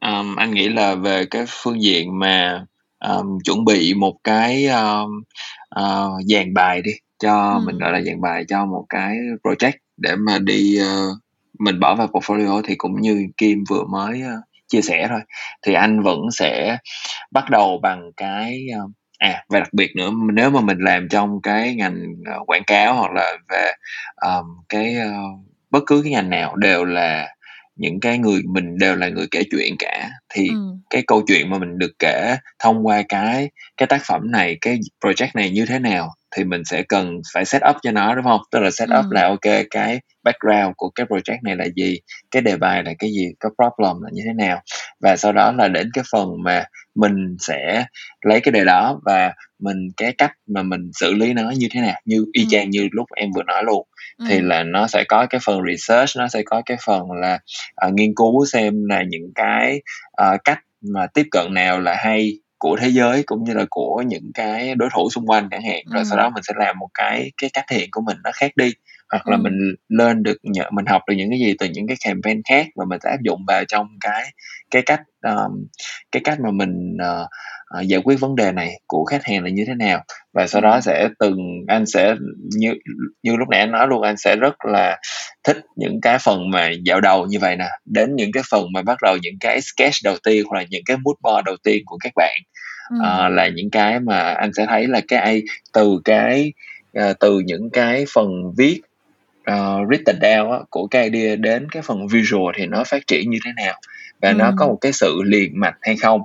Ờm, anh nghĩ là về cái phương diện mà, ờm, chuẩn bị một cái, ơ, ờ, dàn bài đi, cho mình, gọi là, dàn bài cho một cái project để mà đi, ơ mình bỏ vào portfolio thì cũng như Kim vừa mới, ơ, chia sẻ thôi, thì anh vẫn sẽ bắt đầu bằng cái, ơ à, và đặc biệt nữa, nếu mà mình làm trong cái ngành, ờ, quảng cáo hoặc là về, ờm, cái, ơ bất cứ cái ngành nào đều là những cái người mình đều là người kể chuyện cả, thì Ừm. cái câu chuyện mà mình được kể thông qua cái cái tác phẩm này, cái project này như thế nào thì mình sẽ cần phải set up cho nó, đúng hông? Tức là set up Ừm. là, kê, cái background của cái project này là gì, cái đề bài là cái gì, cái problem là như thế nào, và sau đó là đến cái phần mà mình sẽ lấy cái đề đó và mình cái cách mà mình xử lý nó như thế nào, như y Ừm. chang như lúc em vừa nói luôn. Thì Ừm. là nó sẽ có cái phần research, nó sẽ có cái phần là, ờ, nghiên cứu xem là những cái, ờ, cách mà tiếp cận nào là hay của thế giới cũng như là của những cái đối thủ xung quanh chẳng hạn, rồi sau Ừm. đó mình sẽ làm một cái cái cách hiện của mình nó khác đi, hoặc là Ừm. mình lên được nh mình học được những cái gì từ những cái campaign khác và mình sẽ áp dụng vào trong cái cái cách, ờm, cái cách mà mình, ờ, giải quyết vấn đề này của khách hàng là như thế nào. Và sau đó Ừm. sẽ từng anh sẽ như như lúc nãy anh nói luôn, anh sẽ rất là thích những cái phần mà dạo đầu như vậy nè, đến những cái phần mà bắt đầu những cái sketch đầu tiên hoặc là những cái mood board đầu tiên của các bạn, ờ, là những cái mà anh sẽ thấy là cái i từ cái, ờ, từ những cái phần viết, ờ, written down á, của cái idea đến cái phần visual thì nó phát triển như thế nào, và nó có Ừm. một cái sự liền mạch hay không.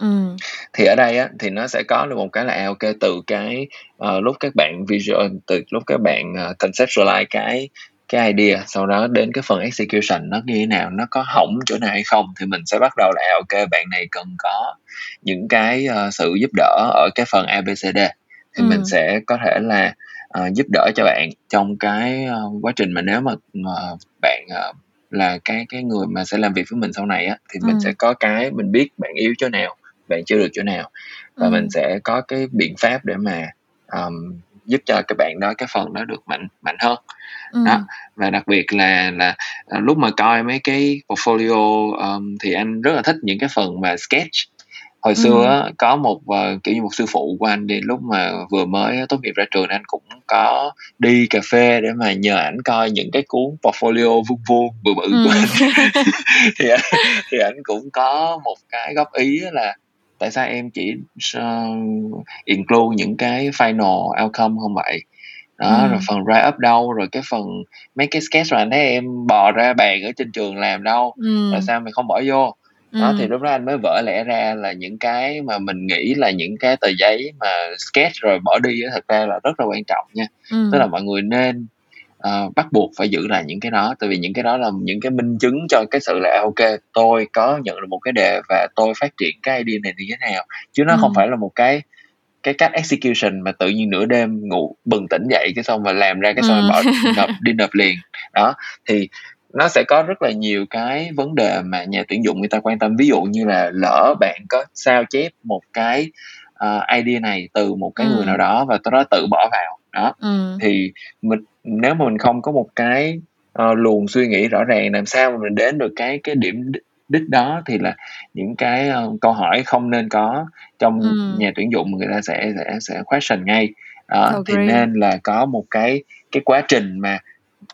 Ừm. Thì ở đây á, thì nó sẽ có được một cái là, à, kê, từ cái, ờ, lúc các bạn visual từ lúc các bạn, ờ, conceptualize cái cái idea, sau đó đến cái phần execution nó như thế nào, nó có hỏng chỗ nào hay không thì mình sẽ bắt đầu là, à, kê, bạn này cần có những cái, ơ, sự giúp đỡ ở cái phần ABCD, thì mình Ừm. sẽ có thể là, ờ, giúp đỡ cho bạn trong cái, ơ, quá trình mà nếu mà, ờ, bạn, ờ, là cái cái người mà sẽ làm việc với mình sau này á, thì mình sẽ có cái mình biết bạn yếu chỗ nào, bạn chưa được chỗ nào, và mình Ừm. sẽ có cái biện pháp để mà, ờm, giúp cho cái bạn đó cái phần đó được mạnh mạnh hơn ừ. đó và đặc biệt là là lúc mà coi mấy cái portfolio um, thì anh rất là thích những cái phần mà sketch hồi ừ. xưa á, có một uh, kiểu như một sư phụ của anh đi lúc mà vừa mới tốt nghiệp ra trường anh cũng có đi cà phê để mà nhờ ảnh coi những cái cuốn portfolio vuông vuông bự bự ừ. của anh thì thì anh cũng có một cái góp ý là tại sao em chỉ uh, include những cái final outcome không vậy đó ừ. rồi phần write up đâu rồi cái phần mấy cái sketch rồi anh thấy em bò ra bàn ở trên trường làm đâu ừ. tại sao mày không bỏ vô đó ừ. thì lúc đó anh mới vỡ lẽ ra là những cái mà mình nghĩ là những cái tờ giấy mà sketch rồi bỏ đi thật ra là rất là quan trọng nha ừ. tức là mọi người nên uh, bắt buộc phải giữ lại những cái đó tại vì những cái đó là những cái minh chứng cho cái sự là ok tôi có nhận được một cái đề và tôi phát triển cái idea này như thế nào chứ nó ừ. không phải là một cái cái cách execution mà tự nhiên nửa đêm ngủ bừng tỉnh dậy cái xong mà làm ra cái xong ừ. bỏ nộp đi nộp liền đó thì nó sẽ có rất là nhiều cái vấn đề mà nhà tuyển dụng người ta quan tâm ví dụ như là lỡ bạn có sao chép một cái uh, idea này từ một cái ừ. người nào đó và tôi đó tự bỏ vào đó ừ. thì mình nếu mà mình không có một cái uh, luồng suy nghĩ rõ ràng làm sao mà mình đến được cái cái điểm đích đó thì là những cái uh, câu hỏi không nên có trong ừ. nhà tuyển dụng người ta sẽ sẽ sẽ question ngay đó, thì nên là có một cái cái quá trình mà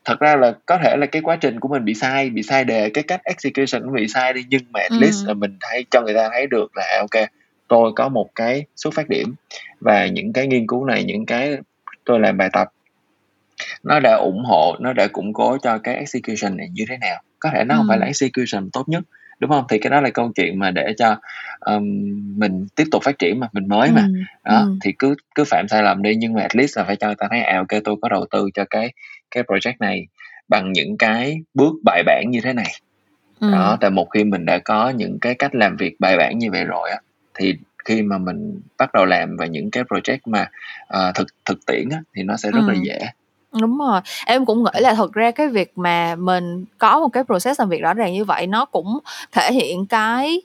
thật ra là có thể là cái quá trình của mình bị sai bị sai đề cái cách execution cũng bị sai đi nhưng mà at least ừ. là mình thấy cho người ta thấy được là à, ok tôi có một cái xuất phát điểm và những cái nghiên cứu này những cái tôi làm bài tập nó đã ủng hộ nó đã củng cố cho cái execution này như thế nào có thể nó ừ. không phải là execution tốt nhất đúng không thì cái đó là câu chuyện mà để cho um, mình tiếp tục phát triển mà mình mới mà ừ. đó ừ. thì cứ cứ phạm sai lầm đi nhưng mà at least là phải cho người ta thấy à ok tôi có đầu tư cho cái cái project này bằng những cái bước bài bản như thế này ừ. đó tại một khi mình đã có những cái cách làm việc bài bản như vậy rồi á thì khi mà mình bắt đầu làm vào những cái project mà uh, thực thực tiễn á, thì nó sẽ rất ừ. là dễ Đúng rồi, em cũng nghĩ là thật ra cái việc mà mình có một cái process làm việc rõ ràng như vậy nó cũng thể hiện cái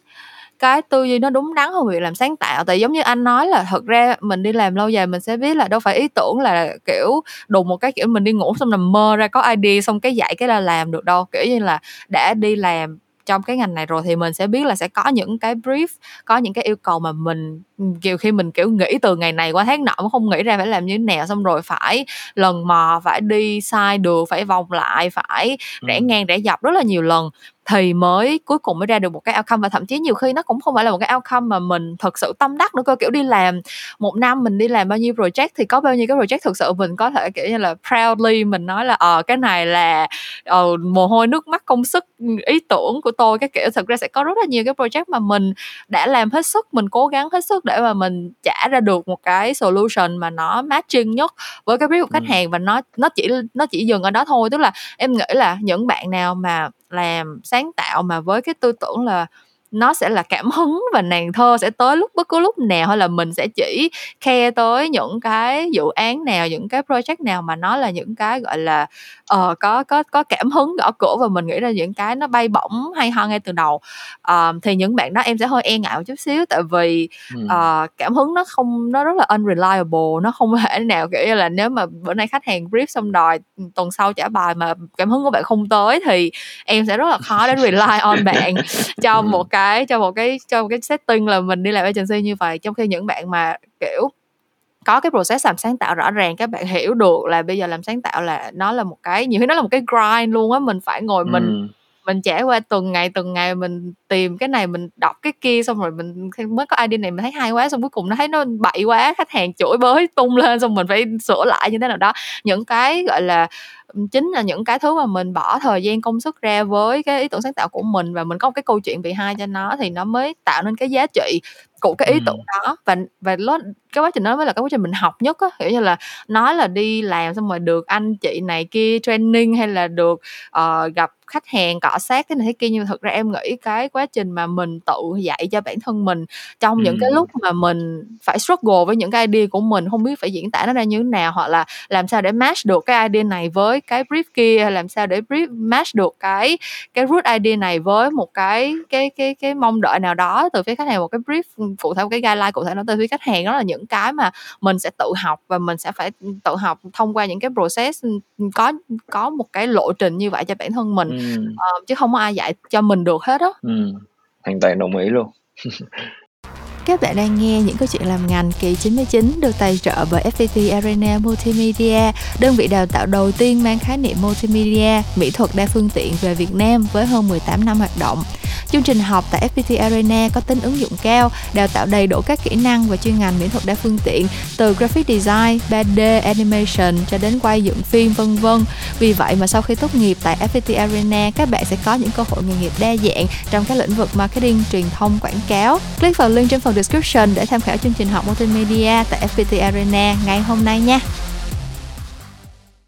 cái tư duy nó đúng đắn hơn việc làm sáng tạo. Tại giống như anh nói là thật ra mình đi làm lâu dài mình sẽ biết là đâu phải ý tưởng là kiểu đùng một cái kiểu mình đi ngủ xong nằm mơ ra có idea xong cái dạy cái là làm được đâu. Kiểu như là đã đi làm trong cái ngành này rồi thì mình sẽ biết là sẽ có những cái brief, có những cái yêu cầu mà mình kiểu khi mình kiểu nghĩ từ ngày này qua tháng nọ mà không nghĩ ra phải làm như thế nào xong rồi phải lần mò phải đi sai đường phải vòng lại phải rẽ ừ. ngang rẽ dọc rất là nhiều lần thì mới cuối cùng mới ra được một cái outcome. Và thậm chí nhiều khi nó cũng không phải là một cái outcome mà mình thật sự tâm đắc nữa cơ kiểu đi làm một năm mình đi làm bao nhiêu project thì có bao nhiêu cái project thực sự mình có thể kiểu như là proudly mình nói là ờ cái này là uh, mồ hôi nước mắt công sức ý tưởng của tôi. Cái kiểu. Thực ra sẽ có rất là nhiều cái project mà mình đã làm hết sức mình cố gắng hết sức để mà mình trả ra được một cái solution mà nó matching nhất với cái brief của khách ừ. hàng và nó nó chỉ nó chỉ dừng ở đó thôi tức là em nghĩ là những bạn nào mà làm sáng tạo mà với cái tư tưởng là nó sẽ là cảm hứng và nàng thơ sẽ tới lúc bất cứ lúc nào hay là mình sẽ chỉ khe tới những cái dự án nào những cái project nào mà nó là những cái gọi là uh, có có có cảm hứng gõ cửa và mình nghĩ ra những cái nó bay bổng hay ho ngay từ đầu. Uh, thì những bạn đó em sẽ hơi e ngại một chút xíu tại vì uh, cảm hứng nó không nó rất là unreliable nó không thể nào kiểu như là nếu mà bữa nay khách hàng brief xong đòi tuần sau trả bài mà cảm hứng của bạn không tới thì em sẽ rất là khó để rely on bạn cho một cái cái, cho một cái, cho một cái setting là mình đi làm agency như vậy, trong khi những bạn mà, kiểu, có cái process làm sáng tạo rõ ràng, các bạn hiểu được là bây giờ làm sáng tạo là nó là một cái, nhiều khi nó là một cái grind luôn á, mình phải ngồi mình ừ mình trải qua từng ngày từng ngày mình tìm cái này, mình đọc cái kia, xong rồi mình mới có idea này mình thấy hay quá, xong cuối cùng nó thấy nó bậy quá, khách hàng chửi bới tung lên, xong mình phải sửa lại như thế nào đó. Những cái, gọi là chính là những cái thứ mà mình bỏ thời gian, công sức ra với cái ý tưởng sáng tạo của mình và mình có một cái câu chuyện bị hai cho nó thì nó mới tạo nên cái giá trị của cái ý tưởng đó. Và và nó cái quá trình đó mới là cái quá trình mình học nhất á. Kiểu như là nói là đi làm xong rồi được anh chị này kia training hay là được uh, gặp khách hàng cọ sát cái này thế kia. Nhưng mà thực ra em nghĩ cái quá trình mà mình tự dạy cho bản thân mình trong ừ. những cái lúc mà mình phải struggle với những cái idea của mình không biết phải diễn tả nó ra như thế nào hoặc là làm sao để match được cái idea này với cái brief kia hay làm sao để brief match được cái cái root idea này với một cái cái cái cái mong đợi nào đó từ phía khách hàng một cái brief phụ theo cái guideline cụ thể nó từ phía khách hàng đó là những cái mà mình sẽ tự học và mình sẽ phải tự học thông qua những cái process có có một cái lộ trình như vậy cho bản thân mình ừ. uh, chứ không có ai dạy cho mình được hết á ừ. hoàn toàn đồng ý luôn Các bạn đang nghe những câu chuyện làm ngành kỳ 99 được tài trợ bởi FPT Arena Multimedia, đơn vị đào tạo đầu tiên mang khái niệm multimedia, mỹ thuật đa phương tiện về Việt Nam với hơn 18 năm hoạt động. Chương trình học tại FPT Arena có tính ứng dụng cao, đào tạo đầy đủ các kỹ năng và chuyên ngành mỹ thuật đa phương tiện từ graphic design, 3D animation cho đến quay dựng phim vân vân. Vì vậy mà sau khi tốt nghiệp tại FPT Arena, các bạn sẽ có những cơ hội nghề nghiệp đa dạng trong các lĩnh vực marketing, truyền thông, quảng cáo. Click vào link trên phần description để tham khảo chương trình học multimedia tại FPT Arena ngày hôm nay nha.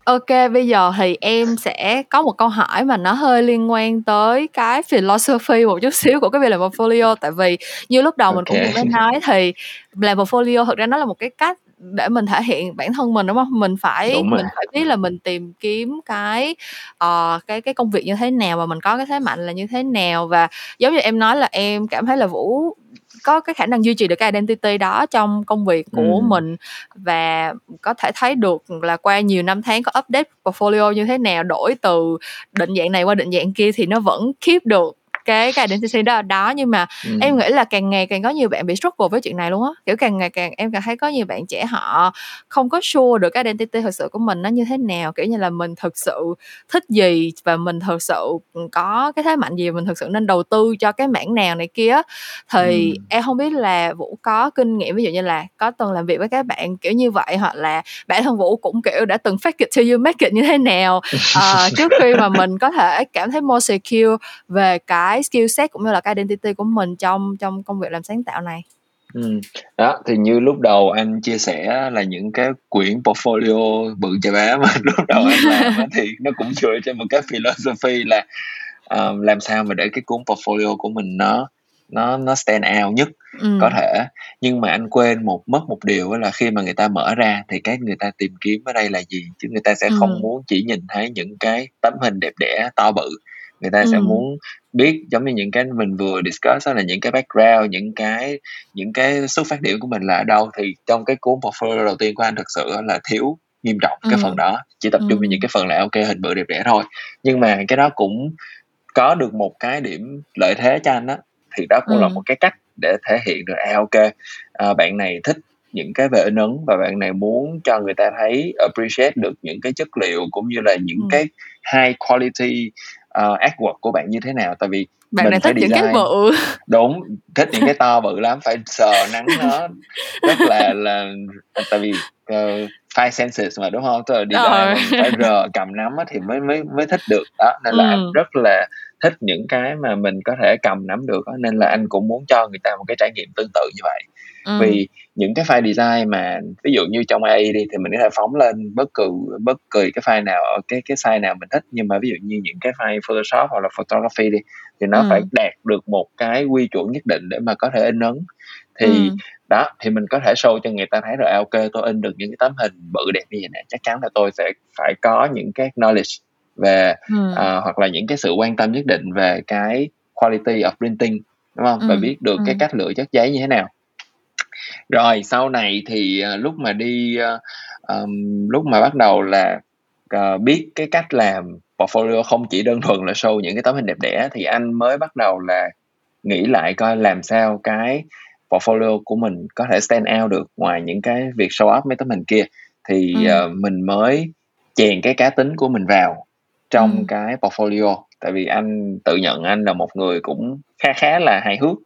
Ok, bây giờ thì em sẽ có một câu hỏi mà nó hơi liên quan tới cái philosophy một chút xíu của cái việc làm portfolio. Tại vì như lúc đầu mình okay. cũng mới nói thì làm portfolio thực ra nó là một cái cách để mình thể hiện bản thân mình đúng không? Mình phải mình phải biết là mình tìm kiếm cái uh, cái cái công việc như thế nào và mình có cái thế mạnh là như thế nào. Và giống như em nói là em cảm thấy là vũ có cái khả năng duy trì được cái identity đó trong công việc của ừ. mình và có thể thấy được là qua nhiều năm tháng có update portfolio như thế nào đổi từ định dạng này qua định dạng kia thì nó vẫn keep được cái cái identity đó đó. Nhưng mà ừ. em nghĩ là càng ngày càng có nhiều bạn bị struggle với chuyện này luôn á. Kiểu càng ngày càng em càng thấy có nhiều bạn trẻ họ không có sure được cái identity thực sự của mình nó như thế nào. Kiểu như là mình thực sự thích gì và mình thực sự có cái thế mạnh gì mình thực sự nên đầu tư cho cái mảng nào này kia thì ừ. em không biết là vũ có kinh nghiệm ví dụ như là có từng làm việc với các bạn kiểu như vậy hoặc là bản thân vũ cũng kiểu đã từng fake it till you make it như thế nào. Uh, trước khi mà mình có thể cảm thấy more secure về cái cái skill set cũng như là cái identity của mình trong trong công việc làm sáng tạo này Ừ. Đó, thì như lúc đầu anh chia sẻ là những cái quyển portfolio bự chà bá mà lúc đầu anh làm thì nó cũng dựa trên một cái philosophy là um, làm sao mà để cái cuốn portfolio của mình nó nó nó stand out nhất ừ. có thể nhưng mà anh quên một mất một điều là khi mà người ta mở ra thì cái người ta tìm kiếm ở đây là gì chứ người ta sẽ ừ. không muốn chỉ nhìn thấy những cái tấm hình đẹp đẽ to bự người ta ừ. sẽ muốn biết giống như những cái mình vừa discuss đó là những cái background những cái những cái xuất phát điểm của mình là ở đâu thì trong cái cuốn portfolio đầu tiên của anh thực sự là thiếu nghiêm trọng ừ. cái phần đó chỉ tập trung ừ. vào những cái phần là ok hình bự đẹp đẽ thôi nhưng mà cái đó cũng có được một cái điểm lợi thế cho anh đó thì đó cũng ừ. là một cái cách để thể hiện được à ok à, bạn này thích những cái về in ấn và bạn này muốn cho người ta thấy appreciate được những cái chất liệu cũng như là những ừ. cái high quality uh, artwork của bạn như thế nào? Tại vì bạn này thích những cái bự. Đúng thích những cái to bự lắm phải sờ nắng nó rất là là tại vì uh, five senses mà đúng không? Tức là design phải rờ cầm nắm thì mới mới mới thích được. Đó nên là ừ. rất là thích những cái mà mình có thể cầm nắm được đó. nên là anh cũng muốn cho người ta một cái trải nghiệm tương tự như vậy ừ. vì những cái file design mà ví dụ như trong AI đi thì mình có thể phóng lên bất cứ bất kỳ cái file nào ở cái cái size nào mình thích nhưng mà ví dụ như những cái file Photoshop hoặc là photography đi thì nó ừ. phải đạt được một cái quy chuẩn nhất định để mà có thể in ấn thì ừ. đó thì mình có thể show cho người ta thấy rồi à, ok tôi in được những cái tấm hình bự đẹp như vậy nè chắc chắn là tôi sẽ phải có những cái knowledge về ừ. uh, hoặc là những cái sự quan tâm nhất định về cái quality of printing đúng không ừ. và biết được ừ. cái cách lựa chất giấy như thế nào rồi sau này thì uh, lúc mà đi uh, um, lúc mà bắt đầu là uh, biết cái cách làm portfolio không chỉ đơn thuần là show những cái tấm hình đẹp đẽ thì anh mới bắt đầu là nghĩ lại coi làm sao cái portfolio của mình có thể stand out được ngoài những cái việc show off mấy tấm hình kia thì ừ. uh, mình mới chèn cái cá tính của mình vào trong ừ. cái portfolio tại vì anh tự nhận anh là một người cũng khá khá là hài hước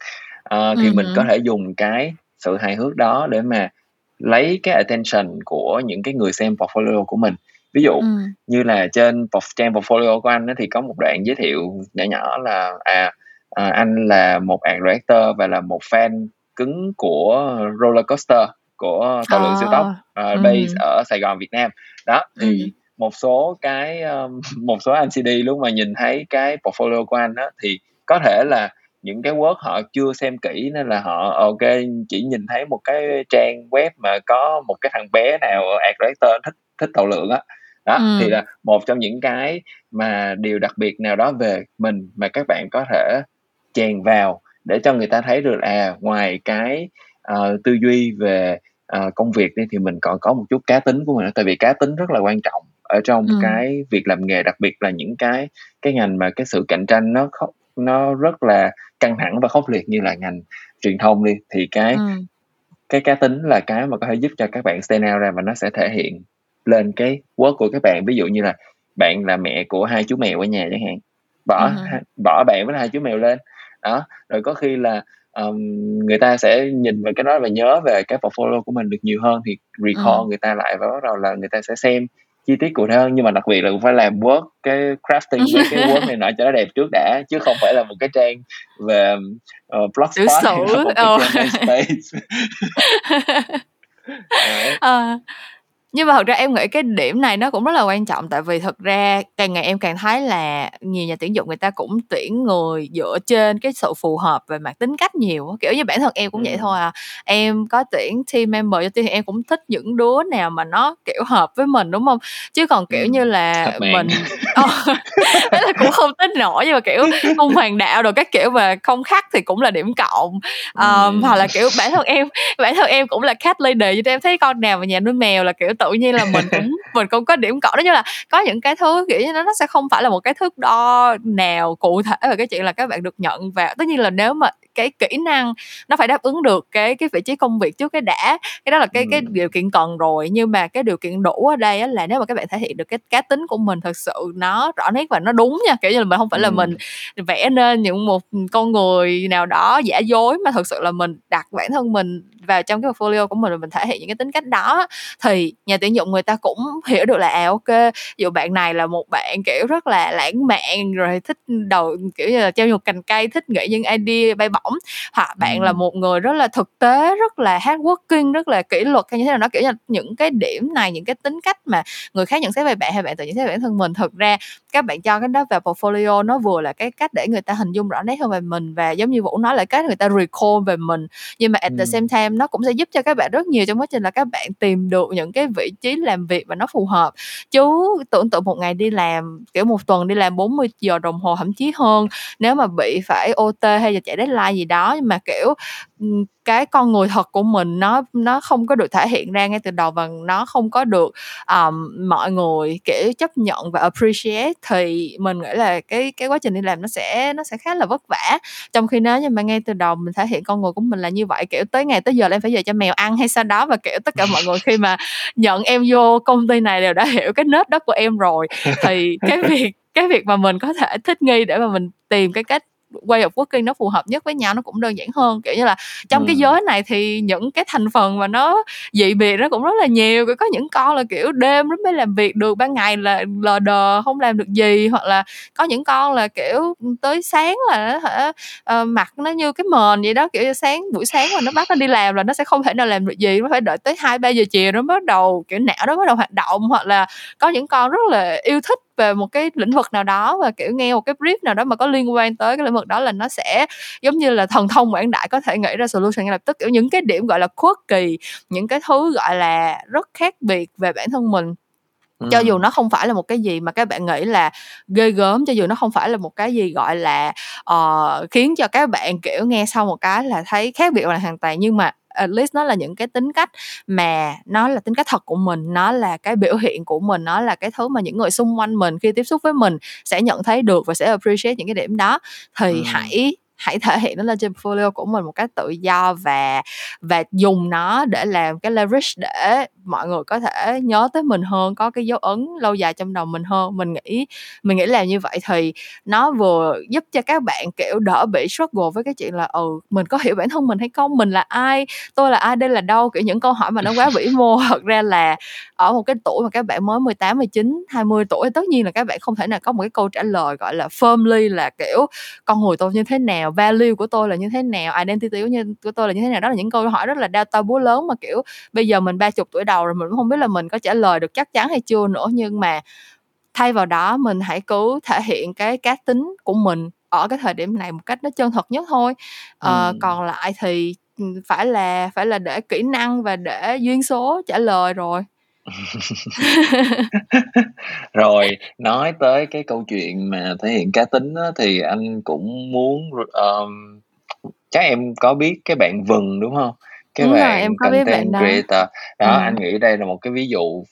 uh, thì ừ. mình có thể dùng cái sự hài hước đó để mà lấy cái attention của những cái người xem portfolio của mình ví dụ ừ. như là trên trang portfolio của anh ấy, thì có một đoạn giới thiệu nhỏ nhỏ là à, à anh là một art director và là một fan cứng của roller coaster của tàu lượn siêu tốc uh, base ở Sài Gòn Việt Nam đó thì ừ. Một số cái một số anh CD lúc mà nhìn thấy cái portfolio của anh đó thì có thể là những cái word họ chưa xem kỹ nên là họ ok chỉ nhìn thấy một cái trang web mà có một cái thằng bé nào art director thích thích tàu lượng á đó, ừ. thì là một trong những cái mà điều đặc biệt nào đó về mình mà các bạn có thể chèn vào để cho người ta thấy được à ngoài cái uh, tư duy về uh, công việc đi thì mình còn có một chút cá tính của mình tại vì cá tính rất là quan trọng ở trong ừ. cái việc làm nghề đặc biệt là những cái cái ngành mà cái sự cạnh tranh nó nó rất là căng thẳng và khốc liệt như là ngành truyền thông đi thì cái ừ. cái cá tính là cái mà có thể giúp cho các bạn stand out ra và nó sẽ thể hiện lên cái work của các bạn ví dụ như là bạn là mẹ của hai chú mèo ở nhà chẳng hạn bỏ uh-huh. bỏ bạn với hai chú mèo lên đó rồi có khi là um, người ta sẽ nhìn vào cái đó và nhớ về cái portfolio của mình được nhiều hơn thì recall uh-huh. người ta lại và bắt đầu là người ta sẽ xem chi tiết cụ thể hơn nhưng mà đặc biệt là cũng phải làm work cái crafting với cái work này nọ cho nó đẹp trước đã chứ không phải là một cái trang về uh, blogspot hay là một cái oh. trang space. Uh, nhưng mà thật ra em nghĩ cái điểm này nó cũng rất là quan trọng tại vì thật ra càng ngày em càng thấy là nhiều nhà tuyển dụng người ta cũng tuyển người dựa trên cái sự phù hợp về mặt tính cách nhiều kiểu như bản thân em cũng vậy thôi à. Em có tuyển team member cho thì em cũng thích những đứa nào mà nó kiểu hợp với mình đúng không? Chứ còn kiểu như là mình oh, là cũng không thích nổi nhưng mà kiểu không hoàng đạo rồi các kiểu và không khắc thì cũng là điểm cộng. Um, hoặc là kiểu bản thân em bản thân em cũng là cat leader cho em thấy con nào mà nhà nuôi mèo là kiểu tự nhiên là mình cũng mình cũng có điểm cộng đó như là có những cái thứ kiểu như nó nó sẽ không phải là một cái thước đo nào cụ thể về cái chuyện là các bạn được nhận và tất nhiên là nếu mà cái kỹ năng nó phải đáp ứng được cái cái vị trí công việc trước cái đã cái đó là cái ừ. cái điều kiện cần rồi nhưng mà cái điều kiện đủ ở đây á là nếu mà các bạn thể hiện được cái cá tính của mình thật sự nó rõ nét và nó đúng nha kiểu như là mình không phải là ừ. mình vẽ nên những một con người nào đó giả dối mà thật sự là mình đặt bản thân mình vào trong cái portfolio của mình và mình thể hiện những cái tính cách đó thì nhà tuyển dụng người ta cũng hiểu được là à ok dụ bạn này là một bạn kiểu rất là lãng mạn rồi thích đầu kiểu như là treo nhục cành cây thích nghĩ những idea bay bổng hoặc bạn ừ. là một người rất là thực tế rất là hard working rất là kỷ luật hay như thế nào đó kiểu như những cái điểm này những cái tính cách mà người khác nhận xét về bạn hay bạn tự nhận xét về bản thân mình thực ra các bạn cho cái đó vào portfolio nó vừa là cái cách để người ta hình dung rõ nét hơn về mình và giống như vũ nói là cái người ta recall về mình. Nhưng mà at the same time nó cũng sẽ giúp cho các bạn rất nhiều trong quá trình là các bạn tìm được những cái vị trí làm việc và nó phù hợp. Chứ tưởng tượng một ngày đi làm kiểu một tuần đi làm 40 giờ đồng hồ thậm chí hơn nếu mà bị phải OT hay là chạy deadline gì đó nhưng mà kiểu cái con người thật của mình nó nó không có được thể hiện ra ngay từ đầu và nó không có được um, mọi người kiểu chấp nhận và appreciate thì mình nghĩ là cái cái quá trình đi làm nó sẽ nó sẽ khá là vất vả. Trong khi nếu như mà ngay từ đầu mình thể hiện con người của mình là như vậy kiểu tới ngày tới giờ em phải về cho mèo ăn hay sao đó và kiểu tất cả mọi người khi mà nhận em vô công ty này đều đã hiểu cái nết đất của em rồi thì cái việc cái việc mà mình có thể thích nghi để mà mình tìm cái cách way of working nó phù hợp nhất với nhau nó cũng đơn giản hơn kiểu như là trong ừ. cái giới này thì những cái thành phần mà nó dị biệt nó cũng rất là nhiều có những con là kiểu đêm mới làm việc được ban ngày là lờ đờ không làm được gì hoặc là có những con là kiểu tới sáng là nó thể uh, mặt nó như cái mền vậy đó kiểu như sáng buổi sáng mà nó bắt nó đi làm là nó sẽ không thể nào làm được gì nó phải đợi tới hai ba giờ chiều nó bắt đầu kiểu não nó bắt đầu hoạt động hoặc là có những con rất là yêu thích về một cái lĩnh vực nào đó và kiểu nghe một cái brief nào đó mà có liên quan tới cái lĩnh vực đó là nó sẽ giống như là thần thông quảng đại có thể nghĩ ra solution ngay lập tức. Kiểu những cái điểm gọi là kỳ những cái thứ gọi là rất khác biệt về bản thân mình. Ừ. cho dù nó không phải là một cái gì mà các bạn nghĩ là ghê gớm cho dù nó không phải là một cái gì gọi là uh, khiến cho các bạn kiểu nghe sau một cái là thấy khác biệt là hoàn toàn. Nhưng mà at least nó là những cái tính cách mà nó là tính cách thật của mình nó là cái biểu hiện của mình nó là cái thứ mà những người xung quanh mình khi tiếp xúc với mình sẽ nhận thấy được và sẽ appreciate những cái điểm đó thì ừ. hãy hãy thể hiện nó lên trên portfolio của mình một cách tự do và và dùng nó để làm cái leverage để mọi người có thể nhớ tới mình hơn có cái dấu ấn lâu dài trong đầu mình hơn. Mình nghĩ mình nghĩ làm như vậy thì nó vừa giúp cho các bạn kiểu đỡ bị struggle với cái chuyện là ừ mình có hiểu bản thân mình hay không mình là ai tôi là ai đây là đâu kiểu những câu hỏi mà nó quá vĩ mô. Thật ra là ở một cái tuổi mà các bạn mới 18, 19, 20 tuổi tất nhiên là các bạn không thể nào có một cái câu trả lời gọi là firmly là kiểu con người tôi như thế nào value của tôi là như thế nào identity của, như, của tôi là như thế nào. Đó là những câu hỏi rất là đau búa lớn mà kiểu bây giờ mình ba chục tuổi đầu rồi mình cũng không biết là mình có trả lời được chắc chắn hay chưa nữa. Nhưng mà thay vào đó mình hãy cứ thể hiện cái cá tính của mình ở cái thời điểm này một cách nó chân thật nhất thôi. Ờ, ừ. còn lại thì ừ, phải là phải là để kỹ năng và để duyên số trả lời rồi. Rồi nói tới cái câu chuyện mà thể hiện cá tính á, thì anh cũng muốn um, chắc em có biết cái bạn Vừng, đúng không Cái Đúng rồi, bạn em có biết bạn content đó. creator. Đó, Ừm. anh nghĩ đây là một cái ví dụ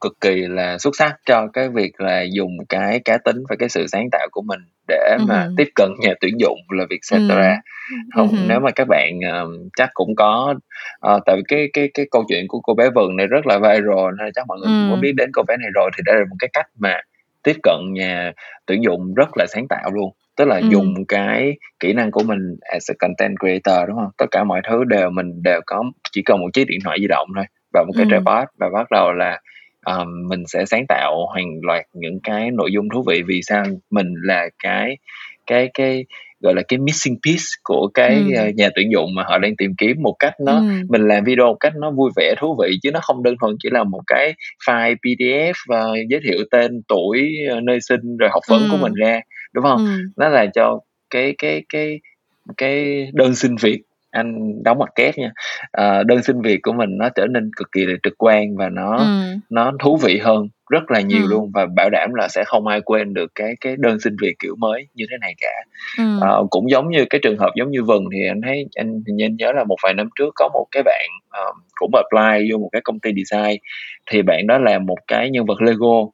cực kỳ là xuất sắc cho cái việc là dùng cái cá tính và cái sự sáng tạo của mình để Ừm mà tiếp cận nhà tuyển dụng là Vietcetera. Ừm. Hông, Ừm hứm. nếu mà các bạn, ờ, chắc cũng có ờ, tại vì cái cái cái câu chuyện của cô bé Vừng này rất là viral nên chắc mọi người cũng có Ừm. biết đến cô bé này rồi, thì đây là một cái cách mà tiếp cận nhà tuyển dụng rất là sáng tạo luôn. Tức là Ừm. dùng cái kỹ năng của mình as a content creator, đúng hông? Tất cả mọi thứ đều mình đều có chỉ cần một chiếc điện thoại di động thôi và một cái Ừm. tripod và bắt đầu là, ờm, mình sẽ sáng tạo hàng loạt những cái nội dung thú vị. Vì sao? Mình là cái cái cái, gọi là, cái missing piece của cái, ơ, Ừm. nhà tuyển dụng mà họ đang tìm kiếm một cách nó Ừm. mình làm video một cách nó vui vẻ, thú vị chứ nó không đơn thuần chỉ là một cái file PDF, ờ, giới thiệu tên, tuổi, ơ, nơi sinh rồi học vấn của mình ra, đúng hông? Ừm. Nó là cho cái cái cái cái đơn xin việc anh đóng ngoặc kép nha, ờ, đơn xin việc của mình nó trở nên cực kỳ là trực quan và nó Ừm. nó thú vị hơn rất là nhiều Ừm. luôn và bảo đảm là sẽ không ai quên được cái cái đơn xin việc kiểu mới như thế này cả. Ừm. Ờ, cũng giống như cái trường hợp giống như Vừng thì anh thấy anh anh nhớ là một vài năm trước có một cái bạn, ờ, cũng apply vô một cái công ty design, thì bạn đó làm một cái nhân vật Lego.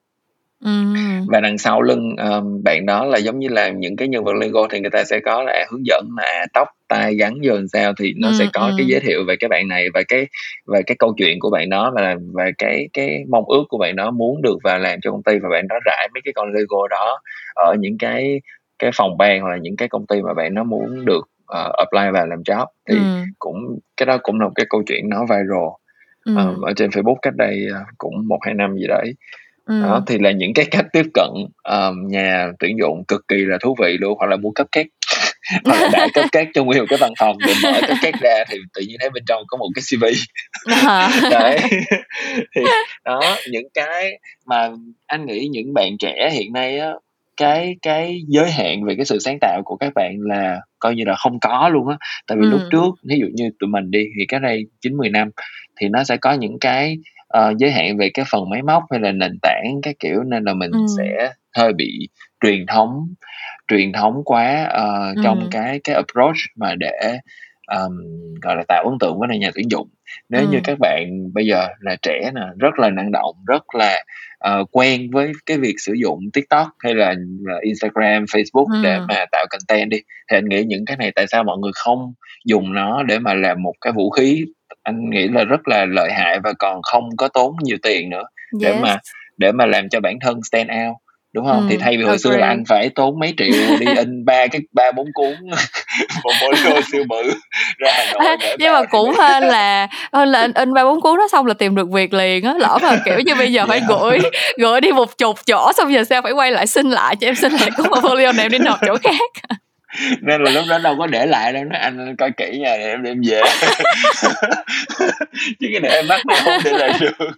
Và đằng sau lưng, ờ, bạn đó là giống như là những cái nhân vật Lego thì người ta sẽ có là hướng dẫn là tóc tai gắn vô làm sao, thì nó sẽ Ừm, có cái ừm. giới thiệu về cái bạn này và cái và cái câu chuyện của bạn đó và và cái cái mong ước của bạn đó muốn được vào làm cho công ty và bạn đó rải mấy cái con Lego đó ở những cái cái phòng ban hoặc là những cái công ty mà bạn đó muốn được, ờ, apply vào làm job. Thì Ừm. cũng cái đó cũng là một cái câu chuyện nó viral, ờm, Ừm. ở trên Facebook cách đây, ơ, cũng 1-2 năm gì đấy. Đó, Ừm. thì là những cái cách tiếp cận, ờm, nhà tuyển dụng cực kỳ là thú vị luôn, hoặc là mua cupcake, hoặc là đãi cupcake cho nguyên một cái văn phòng để mở cupcake ra thì tự nhiên thấy bên trong có một cái CV. Ờ. Đấy, thì đó, những cái mà anh nghĩ những bạn trẻ hiện nay á, cái cái giới hạn về cái sự sáng tạo của các bạn là coi như là không có luôn á. Tại vì lúc Ừm. trước, ví dụ như tụi mình đi thì cách đây 9-10 năm thì nó sẽ có những cái, ờ, giới hạn về cái phần máy móc hay là nền tảng các kiểu, nên là mình Ừm. sẽ hơi bị truyền thống truyền thống quá, ờ, trong cái cái approach mà để, ờm, gọi là, tạo ấn tượng với lại nhà tuyển dụng. Nếu như các bạn bây giờ là trẻ nè, rất là năng động, rất là, ờ, quen với cái việc sử dụng TikTok hay là là Instagram, Facebook để mà tạo content đi, thì anh nghĩ những cái này tại sao mọi người không dùng nó để mà làm một cái vũ khí, anh nghĩ là rất là lợi hại và còn không có tốn nhiều tiền nữa để Yes. mà để mà làm cho bản thân stand out, đúng hông? Thì Ừm, thay vì hồi xưa là anh phải tốn mấy triệu đi in 3 cái 3-4 cuốn portfolio siêu bự ra Hà Nội để nhưng mà thì cũng hên là hên là in in 3-4 cuốn đó xong là tìm được việc liền á, lỡ mà, kiểu như, bây giờ phải hả? gửi gửi đi một chục chỗ xong giờ sao phải quay lại xin lại, cho em xin lại cuốn portfolio này em đi nộp chỗ khác. Nên là lúc đó đâu có để lại đâu, nói: "Anh coi kỹ nha, để em đem về." Chứ cái này em mắc nên hông để lại được.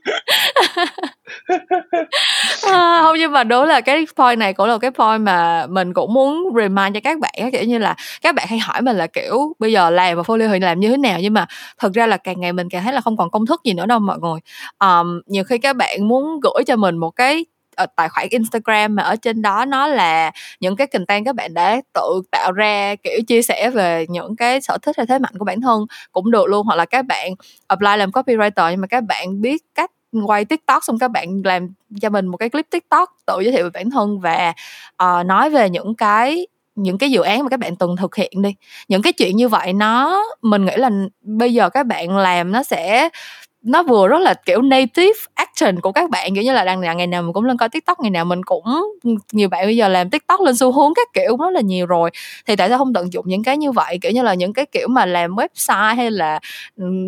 à, không nhưng mà đúng là cái point này cũng là cái point mà mình cũng muốn remind cho các bạn kiểu như là, các bạn hay hỏi mình là, kiểu, bây giờ làm portfolio thì làm như thế nào? Nhưng mà thực ra là càng ngày mình càng thấy là không còn công thức gì nữa đâu mọi người. um, nhiều khi các bạn muốn gửi cho mình một cái, ở tài khoản Instagram mà ở trên đó nó là những cái content các bạn đã tự tạo ra, kiểu, chia sẻ về những cái sở thích hay thế mạnh của bản thân cũng được luôn. Hoặc là các bạn apply làm copywriter nhưng mà các bạn biết cách quay TikTok xong các bạn làm cho mình một cái clip TikTok tự giới thiệu về bản thân và, uh, nói về những cái những cái dự án mà các bạn từng thực hiện đi. Những cái chuyện như vậy nó mình nghĩ là bây giờ các bạn làm nó sẽ nó vừa rất là, kiểu, native action của các bạn, kiểu như là, đang ngày nào mình cũng lên coi TikTok, ngày nào mình cũng nhiều bạn bây giờ làm TikTok lên xu hướng các kiểu rất là nhiều rồi. Thì tại sao không tận dụng những cái như vậy, kiểu như là, những cái kiểu mà làm website hay là,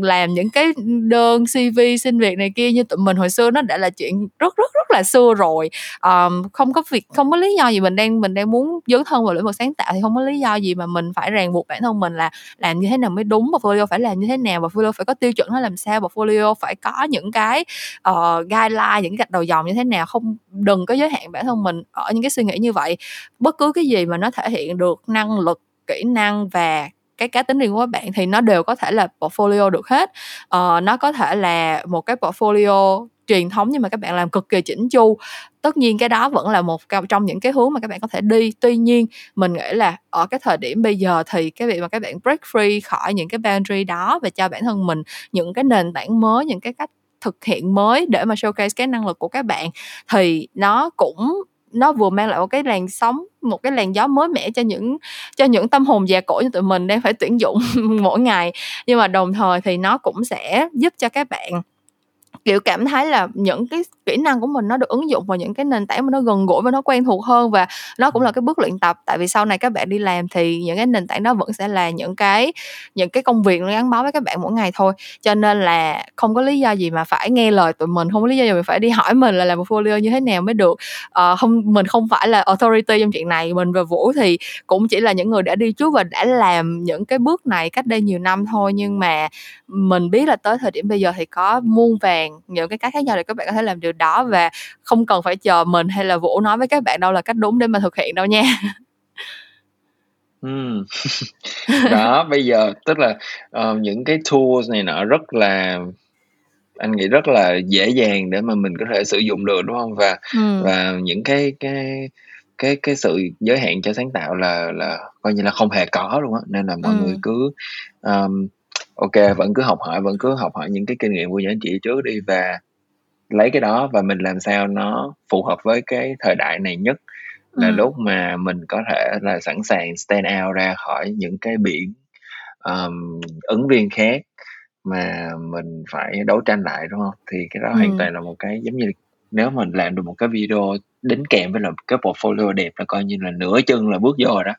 làm những cái đơn CV xin việc này kia như tụi mình hồi xưa nó đã là chuyện rất, rất, rất là xưa rồi. um, không có việc không có lý do gì mình đang mình đang muốn dấn thân vào lĩnh vực sáng tạo thì không có lý do gì mà mình phải ràng buộc bản thân mình là làm như thế nào mới đúng, và portfolio phải làm như thế nào, và portfolio phải có tiêu chuẩn nó làm sao, và portfolio phải có những cái, uh, guideline, những cái gạch đầu dòng như thế nào. Không đừng có giới hạn bản thân mình ở những cái suy nghĩ như vậy. Bất cứ cái gì mà nó thể hiện được năng lực, kỹ năng và cái cá tính riêng của các bạn thì nó đều có thể là portfolio được hết. uh, nó có thể là một cái portfolio truyền thống nhưng mà các bạn làm cực kỳ chỉnh chu, tất nhiên cái đó vẫn là một trong những cái hướng mà các bạn có thể đi. Tuy nhiên, mình nghĩ là ở cái thời điểm bây giờ thì cái việc mà các bạn break free khỏi những cái boundary đó và cho bản thân mình những cái nền tảng mới, những cái cách thực hiện mới để mà showcase cái năng lực của các bạn, thì nó cũng, nó vừa mang lại một cái làn sóng, một cái làn gió mới mẻ cho những cho những tâm hồn già cỗi như tụi mình đang phải tuyển dụng mỗi ngày. Nhưng mà đồng thời thì nó cũng sẽ giúp cho các bạn kiểu cảm thấy là những cái kỹ năng của mình nó được ứng dụng vào những cái nền tảng mà nó gần gũi và nó quen thuộc hơn và nó cũng là cái bước luyện tập. Tại vì sau này các bạn đi làm thì những cái nền tảng đó vẫn sẽ là những cái những cái công việc nó gắn bó với các bạn mỗi ngày thôi. Cho nên là không có lý do gì mà phải nghe lời tụi mình không có lý do gì mà phải đi hỏi mình là làm portfolio như thế nào mới được. À, không mình không phải là authority trong chuyện này mình và vũ thì cũng chỉ là những người đã đi trước và đã làm những cái bước này cách đây nhiều năm thôi. Nhưng mà mình biết là tới thời điểm bây giờ thì có muôn vàng những cái cách khác nhau để các bạn có thể làm điều đó và không cần phải chờ mình hay là vũ nói với các bạn đâu là cách đúng để mà thực hiện đâu nha Ừm. Đó, bây giờ tức là, ờ, những cái tools này nọ rất là anh nghĩ rất là dễ dàng để mà mình có thể sử dụng được, đúng không Và Ừm. và những cái cái cái cái sự giới hạn cho sáng tạo là là coi như là không hề có luôn á, nên là mọi người cứ, ờm, ô vẫn cứ học hỏi, vẫn cứ học hỏi những cái kinh nghiệm của những anh chị trước đi và lấy cái đó và mình làm sao nó phù hợp với cái thời đại này nhất là ừ. lúc mà mình có thể là sẵn sàng stand out ra khỏi những cái biển um, ứng viên khác mà mình phải đấu tranh lại đúng không thì cái đó ừ. hoàn toàn là một cái giống như nếu mình làm được một cái video đính kèm với là cái portfolio đẹp là coi như là nửa chân là bước vô rồi đó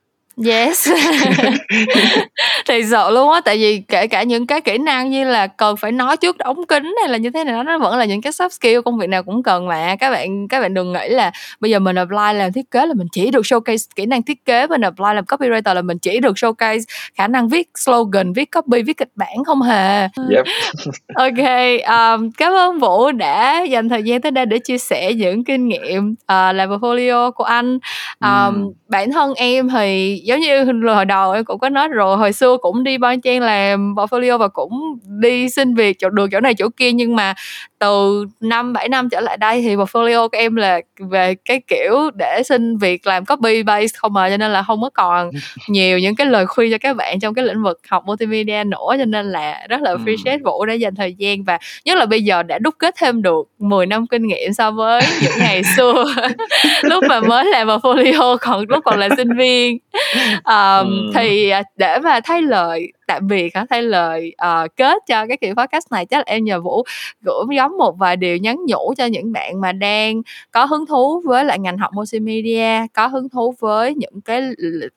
Yes. thì sợ luôn á tại vì kể cả những cái kỹ năng như là cần phải nói trước đóng kính hay là như thế nào nó vẫn là những cái soft skill công việc nào cũng cần mà các bạn các bạn đừng nghĩ là bây giờ mình apply làm thiết kế là mình chỉ được showcase kỹ năng thiết kế mình apply làm copywriter là mình chỉ được showcase khả năng viết slogan viết copy viết kịch bản không hề yep. ok um, cảm ơn vũ đã dành thời gian tới đây để chia sẻ những kinh nghiệm uh, làm portfolio của anh um, mm. bản thân em thì giống như hồi đầu em cũng có nói rồi hồi xưa cũng đi bon chen làm portfolio và cũng đi xin việc chỗ được chỗ này chỗ kia nhưng mà từ năm bảy năm trở lại đây thì portfolio của em là về cái kiểu để xin việc làm copy base không mà cho nên là không có còn nhiều những cái lời khuyên cho các bạn trong cái lĩnh vực học multimedia nữa cho nên là rất là appreciate vũ đã dành thời gian và nhất là bây giờ đã đúc kết thêm được 10 năm kinh nghiệm so với những ngày xưa. Lúc mà mới làm portfolio còn lúc còn là sinh viên um, ừ. thì à, để mà thay lời tạm biệt hả thay lời uh, kết cho cái kiểu podcast này chắc là em nhờ vũ gửi giống một vài điều nhắn nhủ cho những bạn mà đang có hứng thú với lại ngành học multimedia có hứng thú với những cái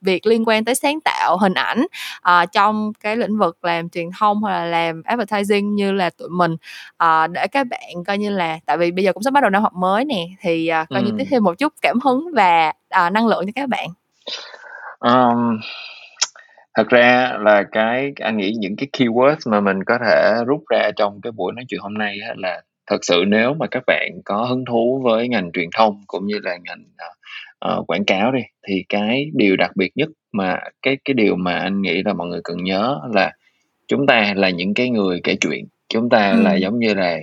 việc liên quan tới sáng tạo hình ảnh uh, trong cái lĩnh vực làm truyền thông hoặc là làm advertising như là tụi mình uh, để các bạn coi như là tại vì bây giờ cũng sắp bắt đầu năm học mới nè thì uh, coi ừ. như tiếp thêm một chút cảm hứng và uh, năng lượng cho các bạn um, thật ra là cái anh nghĩ những cái keywords mà mình có thể rút ra trong cái buổi nói chuyện hôm nay á, là thật sự nếu mà các bạn có hứng thú với ngành truyền thông cũng như là ngành uh, quảng cáo đi thì cái điều đặc biệt nhất mà cái cái điều mà anh nghĩ là mọi người cần nhớ là chúng ta là những cái người kể chuyện chúng ta ừ. là giống như là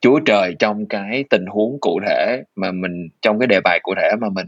chúa trời trong cái tình huống cụ thể mà mình trong cái đề bài cụ thể mà mình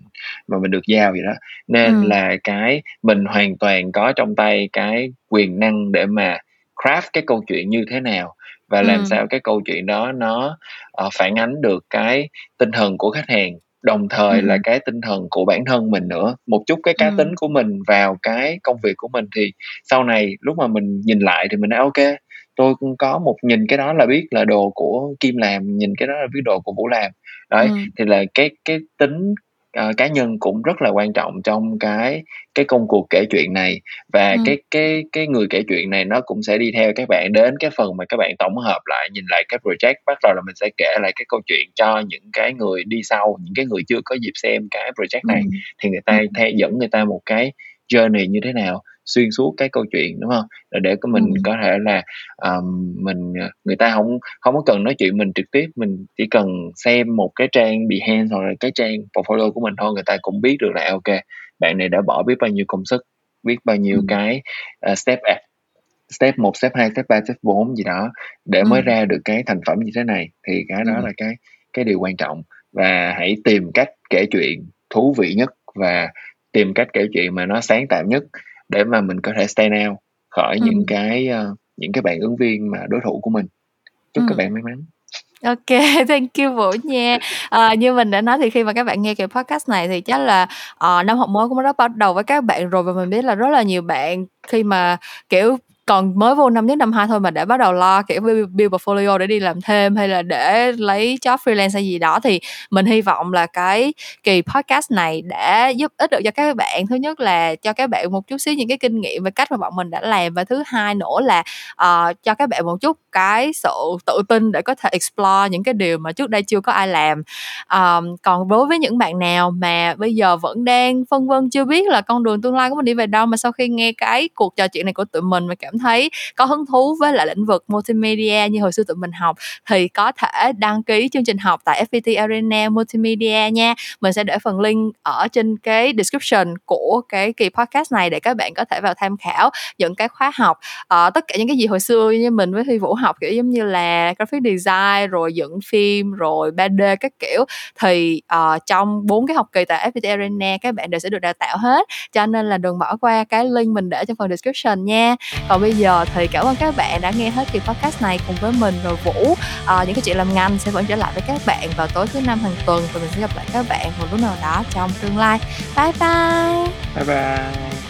mà mình được giao vậy đó nên ừ. là cái mình hoàn toàn có trong tay cái quyền năng để mà craft cái câu chuyện như thế nào và làm ừ. sao cái câu chuyện đó nó uh, phản ánh được cái tinh thần của khách hàng đồng thời ừ. là cái tinh thần của bản thân mình nữa một chút cái cá ừ. tính của mình vào cái công việc của mình thì sau này lúc mà mình nhìn lại thì mình nói ok tôi cũng có một nhìn cái đó là biết là đồ của kim làm nhìn cái đó là biết đồ của vũ làm đấy ừ. thì là cái cái tính uh, cá nhân cũng rất là quan trọng trong cái cái công cuộc kể chuyện này và ừ. cái cái cái người kể chuyện này nó cũng sẽ đi theo các bạn đến cái phần mà các bạn tổng hợp lại nhìn lại cái project bắt đầu là mình sẽ kể lại cái câu chuyện cho những cái người đi sau những cái người chưa có dịp xem cái project này ừ. thì người ta ừ. theo dẫn người ta một cái journey như thế nào xuyên suốt cái câu chuyện đúng không để có mình ừ. có thể là um, mình người ta không không có cần nói chuyện mình trực tiếp mình chỉ cần xem một cái trang behance hoặc là cái trang portfolio của mình thôi người ta cũng biết được là ok bạn này đã bỏ biết bao nhiêu công sức biết bao nhiêu ừ. cái uh, step step 1, step 2, step 3, step 4 gì đó để mới ừ. ra được cái thành phẩm như thế này thì cái đó ừ. là cái cái điều quan trọng và hãy tìm cách kể chuyện thú vị nhất và tìm cách kể chuyện mà nó sáng tạo nhất để mà mình có thể stand out khỏi ừ. những cái uh, những cái bạn ứng viên mà đối thủ của mình chúc ừ. các bạn may mắn OK, thank you Vũ nha. Ờ, như mình đã nói thì khi mà các bạn nghe cái podcast này thì chắc là, ờ, năm học mới cũng đã bắt đầu với các bạn rồi và mình biết là rất là nhiều bạn khi mà, kiểu, còn mới vô năm nhất năm hai thôi mà đã bắt đầu lo kiểu build portfolio để đi làm thêm hay là để lấy job freelance hay gì đó thì mình hy vọng là cái kỳ podcast này đã giúp ích được cho các bạn. Thứ nhất là cho các bạn một chút xíu những cái kinh nghiệm về cách mà bọn mình đã làm và thứ hai nữa là uh, cho các bạn một chút cái sự tự tin để có thể explore những cái điều mà trước đây chưa có ai làm. Um, còn đối với những bạn nào mà bây giờ vẫn đang phân vân chưa biết là con đường tương lai của mình đi về đâu mà sau khi nghe cái cuộc trò chuyện này của tụi mình mà cảm thấy có hứng thú với lại lĩnh vực multimedia như hồi xưa tụi mình học thì có thể đăng ký chương trình học tại FPT Arena Multimedia nha. Mình sẽ để phần link ở trên cái description của cái kỳ podcast này để các bạn có thể vào tham khảo những cái khóa học. Uh, tất cả những cái gì hồi xưa như mình với Huy Vũ học kiểu giống như là graphic design rồi dựng phim rồi 3D các kiểu thì uh, trong bốn cái học kỳ tại FPT Arena các bạn đều sẽ được đào tạo hết. Cho nên là đừng bỏ qua cái link mình để trong phần description nha. Còn bây bây giờ thì cảm ơn các bạn đã nghe hết kỳ podcast này cùng với mình rồi Vũ. À, những cái chuyện làm ngành sẽ vẫn trở lại với các bạn vào tối thứ năm hàng tuần và mình sẽ gặp lại các bạn một lúc nào đó trong tương lai. Bye bye. Bye bye.